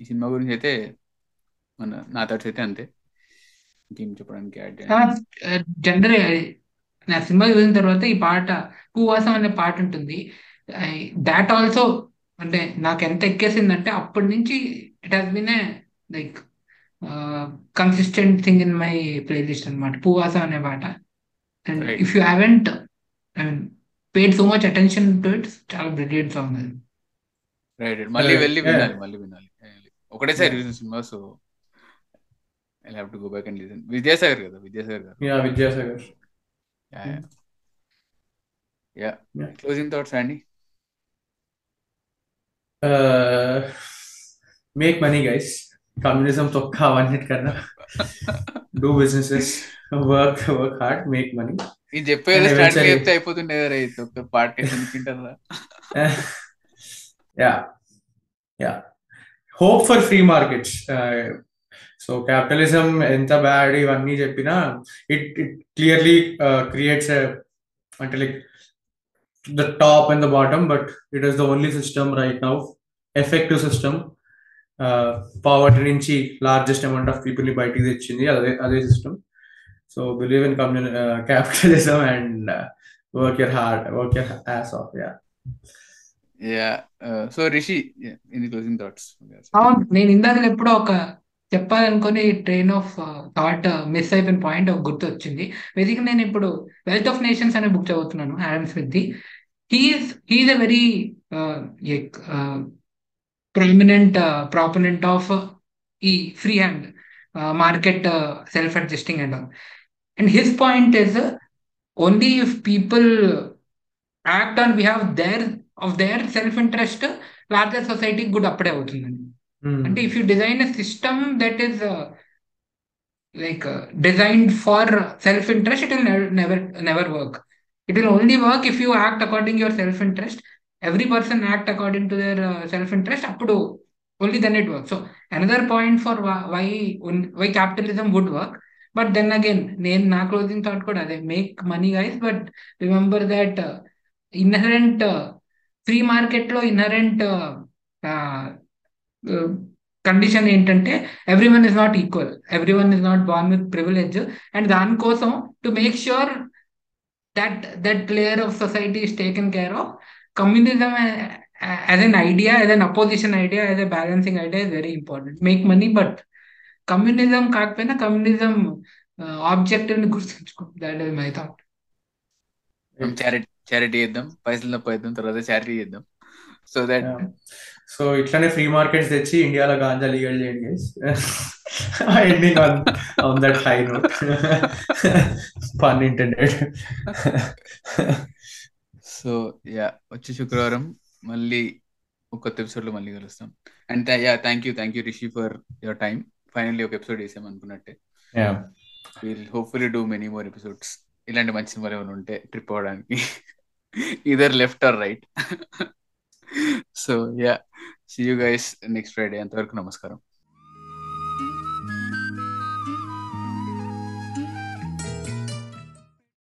ఈ సినిమా గురించి అయితే మన నా థాట్స్ అయితే అంతే. ఇంకేం చెప్పడానికి యాడ్ జనరల్ నా సినిమా చూసిన తర్వాత ఈ పాట పూవాసం అనే పాట ఉంటుంది. దాట్ ఆల్సో అంటే నాకు ఎంత ఎక్కేసిందంటే అప్పటి నుంచి it has been a like consistent thing in my playlist అనమాట పూవాసం అనే పాట. And. If you haven't I mean paid so much attention to it చాలా బ్రిలియంట్ సాంగ్ అది. రైట్ మళ్ళీ వెళ్ళి. వినాలి మళ్ళీ వినాలి. ఒకటేసారి cinema so I have to go back and listen Vidyasagar కదా విద్యాసాగర్ గారు yeah Vidyasagar yeah Yeah. Closing thoughts అండి మేక్ మనీ గైస్ కమ్యూనిజం తొక్క అవన్నిటికన్నా do businesses work work hard make money ఇది చెప్పేది And స్టార్ట్ eventually- చెప్తే అయిపోతుండే కదా ఇది ఒక పార్ట్ అనుకుంటారా yeah. Yeah. Hope for free markets. So capitalism ఎంత బ్యాడ్ ఇవన్నీ చెప్పినా ఇట్ ఇట్ క్లియర్లీ క్రియేట్స్ అంటే like the top and the bottom but it is the only system right now effective system poverty నుంచి లార్జెస్ట్ అమౌంట్ ఆఫ్ పీపుల్ని బయటికి తెచ్చింది అదే అదే system so believe in కమ్యూని capitalism and work your hard work your ass off yeah yeah so Rishi in closing thoughts అవును నేను ఇందాక ఎప్పుడో ఒక చెప్పాలనుకుని ట్రైన్ ఆఫ్ థాట్ మిస్ అయిపోయిన పాయింట్ ఒక గుర్తు వచ్చింది బేసిక్గా నేను ఇప్పుడు వెల్త్ ఆఫ్ నేషన్స్ అనే బుక్ చదువుతున్నాను Adam Smith he's he's a very prominent proponent of ఈ free hand market self adjusting and and his point is only if people act on behave their of their self interest larger society good అప్పుడే అవుతుందండి. And hmm. if you design a system that is uh, like uh, designed for self-interest, it will never, never never work. It will only work if you act according to your self-interest. Every person act according to their uh, self-interest up to only then it works. So another point for why why capitalism would work. But then again, na closing thought could they make money, guys. But remember that uh, inherent uh, free market lo inherent uh, uh, condition ఏంటంటే every one is not equal every one is not born with privilege and దానికోసం to make sure that that layer of society is taken care of communism as an idea as an opposition idea as a balancing idea is very important make money but communism కాకపోయినా కమ్యూనిజం ఆబ్జెక్టివ్ని గుర్తుంచుకో. That is my thought charity charity చేద్దాం. పైసలు తప్ప చేద్దాం తర్వాత చారిటీ చేద్దాం. సో దట్ సో ఇట్లానే ఫ్రీ మార్కెట్స్ తెచ్చి ఇండియాలో గాంజా లీగల్ చేయండి ending on on that high note pun intended so yeah వచ్చే శుక్రవారం మళ్ళీ ఒక కొత్త ఎపిసోడ్లో మళ్ళీ కలుస్తాం. And yeah thank you thank you Rishi for your time finally ఒక ఎపిసోడ్ చేసాం అనుకున్నట్టే. Will hopefully do many more episodes ఇలాంటి మంచి సినిమాలు ఏమైనా ఉంటే ట్రిప్ అవ్వడానికి. Either left or right so yeah see you guys next Friday అంతవరకు నమస్కారం